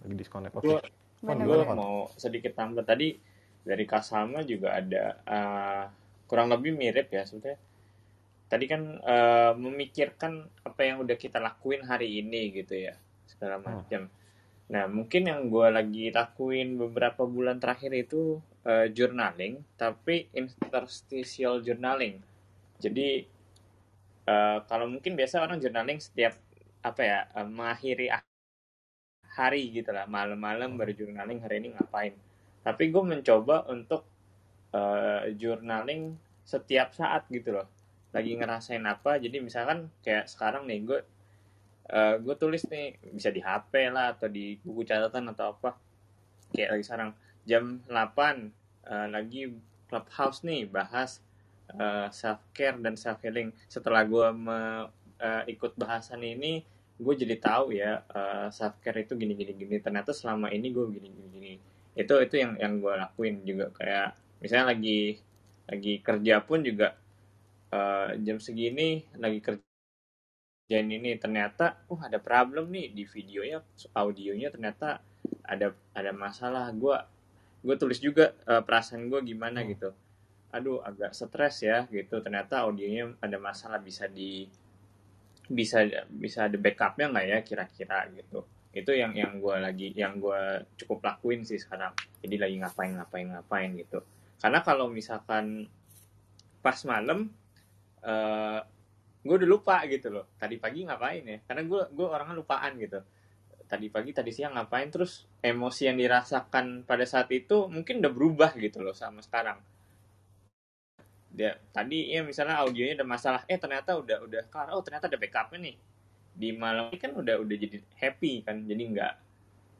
lagi disconnect. Oke. Okay. Gue mau sedikit tambah tadi dari Kasama juga ada uh, kurang lebih mirip ya sebetulnya tadi kan uh, memikirkan apa yang udah kita lakuin hari ini gitu ya segala hmm. macam. Hmm. Nah mungkin yang gue lagi lakuin beberapa bulan terakhir itu uh, journaling, tapi interstitial journaling. Jadi uh, kalau mungkin biasa orang journaling setiap apa ya uh, mengakhiri hari gitu lah malam-malam baru journaling hari ini ngapain. Tapi gue mencoba untuk uh, journaling setiap saat gitu loh lagi ngerasain apa jadi misalkan kayak sekarang nih gue uh, gue tulis nih bisa di HP lah atau di buku catatan atau apa. Kayak lagi sekarang jam 8 uh, eh, lagi clubhouse nih bahas uh, eh, self care dan self healing setelah gue me, uh, ikut bahasan ini gue jadi tahu ya uh, self care itu gini gini gini ternyata selama ini gue gini gini gini itu itu yang yang gue lakuin juga. Kayak misalnya lagi lagi kerja pun juga uh, jam segini lagi kerjain ini ternyata uh ada problem nih di videonya audionya ternyata ada ada masalah. Gue gue tulis juga uh, perasaan gue gimana hmm. gitu. Aduh agak stres ya gitu. Ternyata audionya ada masalah bisa di bisa bisa ada backupnya nggak ya kira-kira gitu. Itu yang yang gue lagi yang gue cukup lakuin sih sekarang. Jadi lagi ngapain ngapain ngapain gitu. Karena kalau misalkan pas malam uh, eh, gue udah lupa gitu loh. Tadi pagi ngapain ya? Karena gue gue orangnya lupaan gitu. Tadi pagi tadi siang ngapain? Terus emosi yang dirasakan pada saat itu mungkin udah berubah gitu loh sama sekarang. Dia tadi ya misalnya audionya ada masalah eh ternyata udah udah kelar. Oh ternyata ada backupnya nih. Di malam ini kan udah udah jadi happy kan? Jadi nggak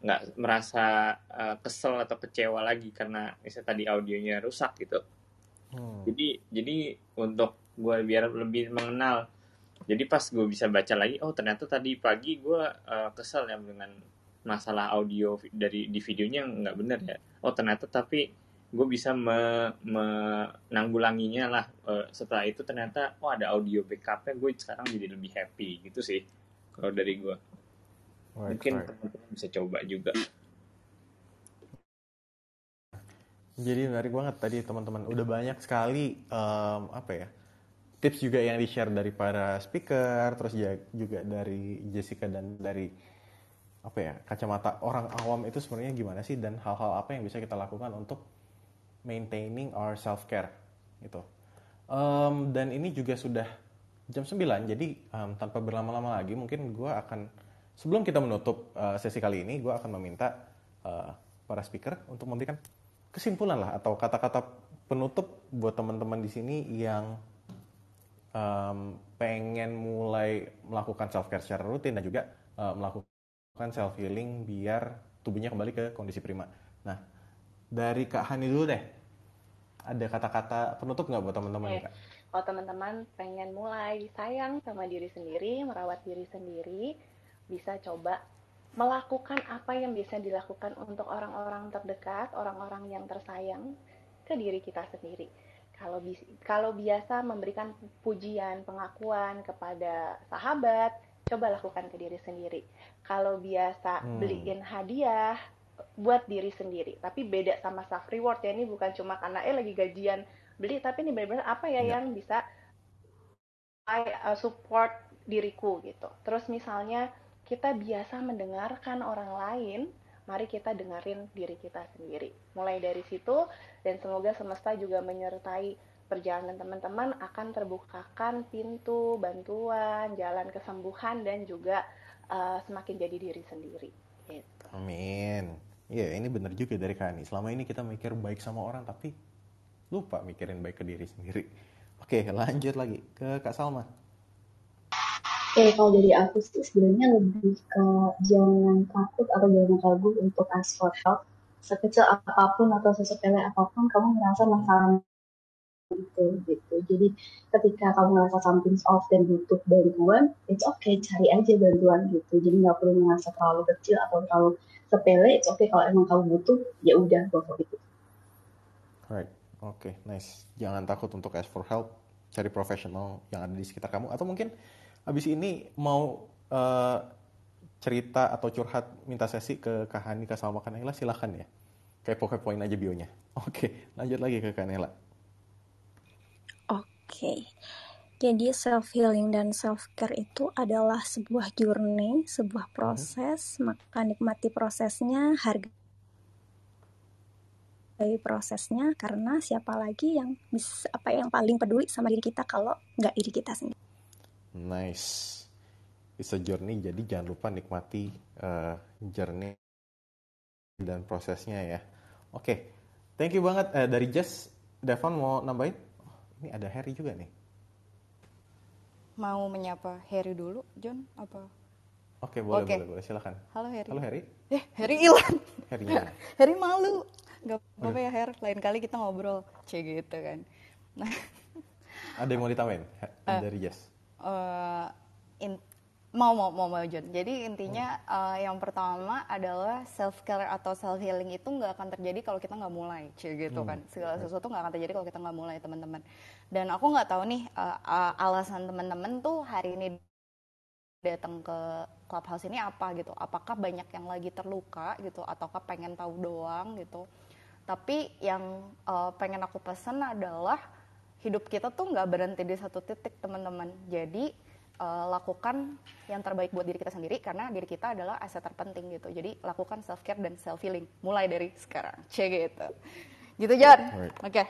nggak merasa uh, kesel atau kecewa lagi karena misalnya tadi audionya rusak gitu. Hmm. jadi jadi untuk gue biar lebih mengenal. Jadi pas gue bisa baca lagi oh ternyata tadi pagi gue uh, kesel ya dengan masalah audio dari di videonya nggak bener ya. Oh ternyata tapi gue bisa me, menanggulanginya lah. Uh, setelah itu ternyata oh ada audio backupnya gue sekarang jadi lebih happy. Gitu sih kalau dari gue right, mungkin right. teman-teman bisa coba juga. Jadi menarik banget tadi teman-teman. Udah banyak sekali um, apa ya tips juga yang di-share dari para speaker, terus juga dari Jessica dan dari apa ya kacamata orang awam itu sebenarnya gimana sih dan hal-hal apa yang bisa kita lakukan untuk maintaining our self care gitu. Um, dan ini juga sudah jam 9 jadi um, tanpa berlama-lama lagi mungkin gue akan sebelum kita menutup uh, sesi kali ini gue akan meminta uh, para speaker untuk memberikan kesimpulan lah atau kata-kata penutup buat teman-teman di sini yang um, pengen mulai melakukan self care secara rutin dan juga uh, melakukan self healing biar tubuhnya kembali ke kondisi prima. Nah, dari Kak Hani dulu deh. Ada kata-kata penutup nggak buat teman-teman Kak? Kalau teman-teman pengen mulai sayang sama diri sendiri, merawat diri sendiri, bisa coba melakukan apa yang bisa dilakukan untuk orang-orang terdekat, orang-orang yang tersayang ke diri kita sendiri. Kalau kalau biasa memberikan pujian, pengakuan kepada sahabat, coba lakukan ke diri sendiri. Kalau biasa hmm. beliin hadiah buat diri sendiri, tapi beda sama self reward ya ini bukan cuma karena eh lagi gajian beli, tapi ini benar-benar apa ya, ya yang bisa I uh, support diriku gitu. Terus misalnya kita biasa mendengarkan orang lain, mari kita dengerin diri kita sendiri. Mulai dari situ dan semoga semesta juga menyertai perjalanan teman-teman akan terbukakan pintu bantuan, jalan kesembuhan dan juga uh, semakin jadi diri sendiri. Gitu. Amin. Iya, ini benar juga dari Kani. Selama ini kita mikir baik sama orang tapi lupa mikirin baik ke diri sendiri. Oke, lanjut lagi ke Kak Salma. Oke, kalau dari aku sih sebenarnya lebih ke jangan takut atau jangan ragu untuk ask for help. Sekecil apa pun atau sesepele apa pun, kamu merasa masalah itu gitu. Jadi ketika kamu merasa something off dan butuh bantuan it's okay cari aja bantuan gitu. Jadi nggak perlu merasa terlalu kecil atau terlalu sepele it's okay. Kalau emang kamu butuh ya udah go for it. Right. Oke okay, nice. Jangan takut untuk ask for help. Cari profesional yang ada di sekitar kamu. Atau mungkin abis ini mau uh, cerita atau curhat minta sesi ke Kak Hani, Kak Salma, Kanela silahkan ya kepo-kepoin aja bionya *laughs* oke lanjut lagi ke Kanela Oke. Jadi self healing dan self care itu adalah sebuah journey, sebuah proses, hmm. maka nikmati prosesnya, hargai prosesnya karena siapa lagi yang bisa apa yang paling peduli sama diri kita kalau nggak diri kita sendiri. Nice. It's a journey, jadi jangan lupa nikmati uh, journey dan prosesnya ya. Oke, okay. thank you banget uh, dari Jess. Devon mau nambahin? Ini ada Harry juga nih. Mau menyapa Harry dulu, John? Apa? Oke, boleh, okay. boleh, boleh. Silakan. Halo Harry. Halo Harry. Eh, Harry hilang. Harry *laughs* Harry malu. Gak apa-apa ya, Harry. Lain kali kita ngobrol. C gitu kan. Nah. Ada yang mau ditambahin uh, dari Jess? Uh, in, mau mau mau mau John. Jadi intinya hmm. uh, yang pertama adalah self care atau self healing itu nggak akan terjadi kalau kita nggak mulai, cie gitu hmm. kan. Segala sesuatu nggak akan terjadi kalau kita nggak mulai teman-teman. Dan aku nggak tahu nih uh, uh, alasan teman-teman tuh hari ini datang ke clubhouse ini apa gitu. Apakah banyak yang lagi terluka gitu, ataukah pengen tahu doang gitu. Tapi yang uh, pengen aku pesan adalah hidup kita tuh nggak berhenti di satu titik teman-teman. Jadi uh, lakukan yang terbaik buat diri kita sendiri karena diri kita adalah aset terpenting gitu. Jadi lakukan self care dan self healing mulai dari sekarang. C gitu. Gitu John. Oke. Okay.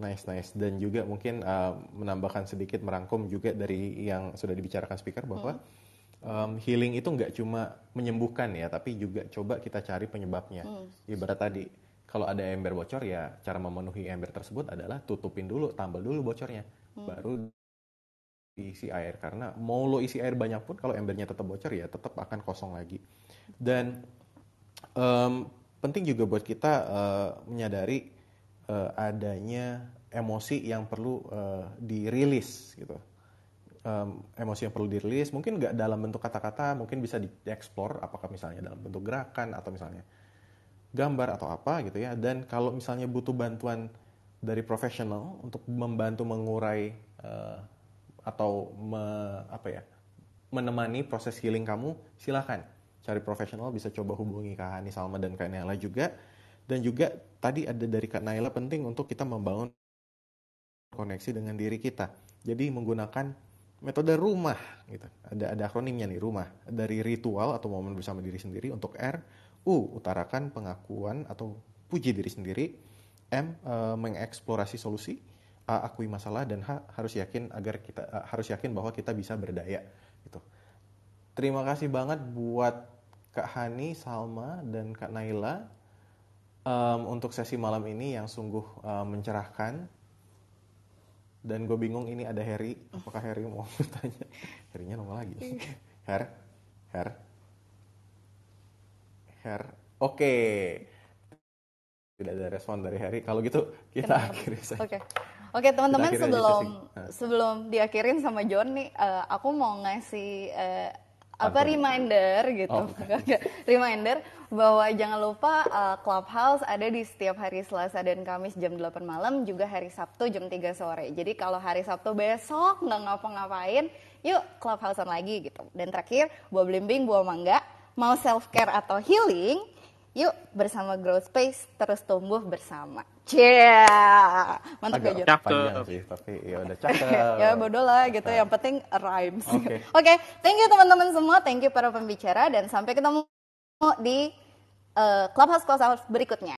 Nice, nice. Dan juga mungkin uh, menambahkan sedikit merangkum juga dari yang sudah dibicarakan speaker bahwa hmm. um, healing itu nggak cuma menyembuhkan ya, tapi juga coba kita cari penyebabnya. Hmm. Ibarat tadi, kalau ada ember bocor ya cara memenuhi ember tersebut adalah tutupin dulu, tambal dulu bocornya, hmm. baru isi air. Karena mau lo isi air banyak pun kalau embernya tetap bocor ya tetap akan kosong lagi. Dan um, penting juga buat kita uh, menyadari uh, adanya emosi yang perlu uh, dirilis gitu. Um, emosi yang perlu dirilis mungkin nggak dalam bentuk kata-kata mungkin bisa dieksplor apakah misalnya dalam bentuk gerakan atau misalnya gambar atau apa gitu ya dan kalau misalnya butuh bantuan dari profesional untuk membantu mengurai uh, atau me, apa ya menemani proses healing kamu silahkan cari profesional bisa coba hubungi Kak Hani Salma dan Kak Naila juga dan juga tadi ada dari Kak Naila penting untuk kita membangun koneksi dengan diri kita jadi menggunakan metode rumah gitu. Ada ada akronimnya nih rumah. Dari ritual atau momen bersama diri sendiri untuk R, U utarakan pengakuan atau puji diri sendiri, M eh, mengeksplorasi solusi, A akui masalah. Dan H harus yakin agar kita eh, harus yakin bahwa kita bisa berdaya gitu. Terima kasih banget buat Kak Hani, Salma dan Kak Naila em, untuk sesi malam ini yang sungguh eh, mencerahkan. Dan gue bingung ini ada Harry. Apakah Harry mau *laughs* bertanya? Harrynya nongol lagi. Her Her Her oke tidak ada respon dari Harry kalau gitu kita akhiri saja Oke. Oke, teman-teman Kita akhiri aja sebelum. Nah. sebelum diakhirin sama John nih, eh, aku mau ngasih eh, apa reminder gitu. Oh. *laughs* Oke, reminder bahwa jangan lupa eh, Clubhouse ada di setiap hari Selasa dan Kamis jam 8 malam, juga hari Sabtu jam 3 sore. Jadi kalau hari Sabtu besok nggak ngapa-ngapain, yuk Clubhousean lagi gitu. Dan terakhir, buah belimbing, buah mangga, mau self care atau healing, Yuk bersama Growth Space terus tumbuh bersama. Yeah. Mantap agak gak Jun? panjang sih tapi ya udah cakep *laughs* ya bodoh lah gitu. Yang penting rhymes. Oke. *laughs* Oke, thank you teman-teman semua, thank you para pembicara dan sampai ketemu di eh, Clubhouse Clubhouse berikutnya.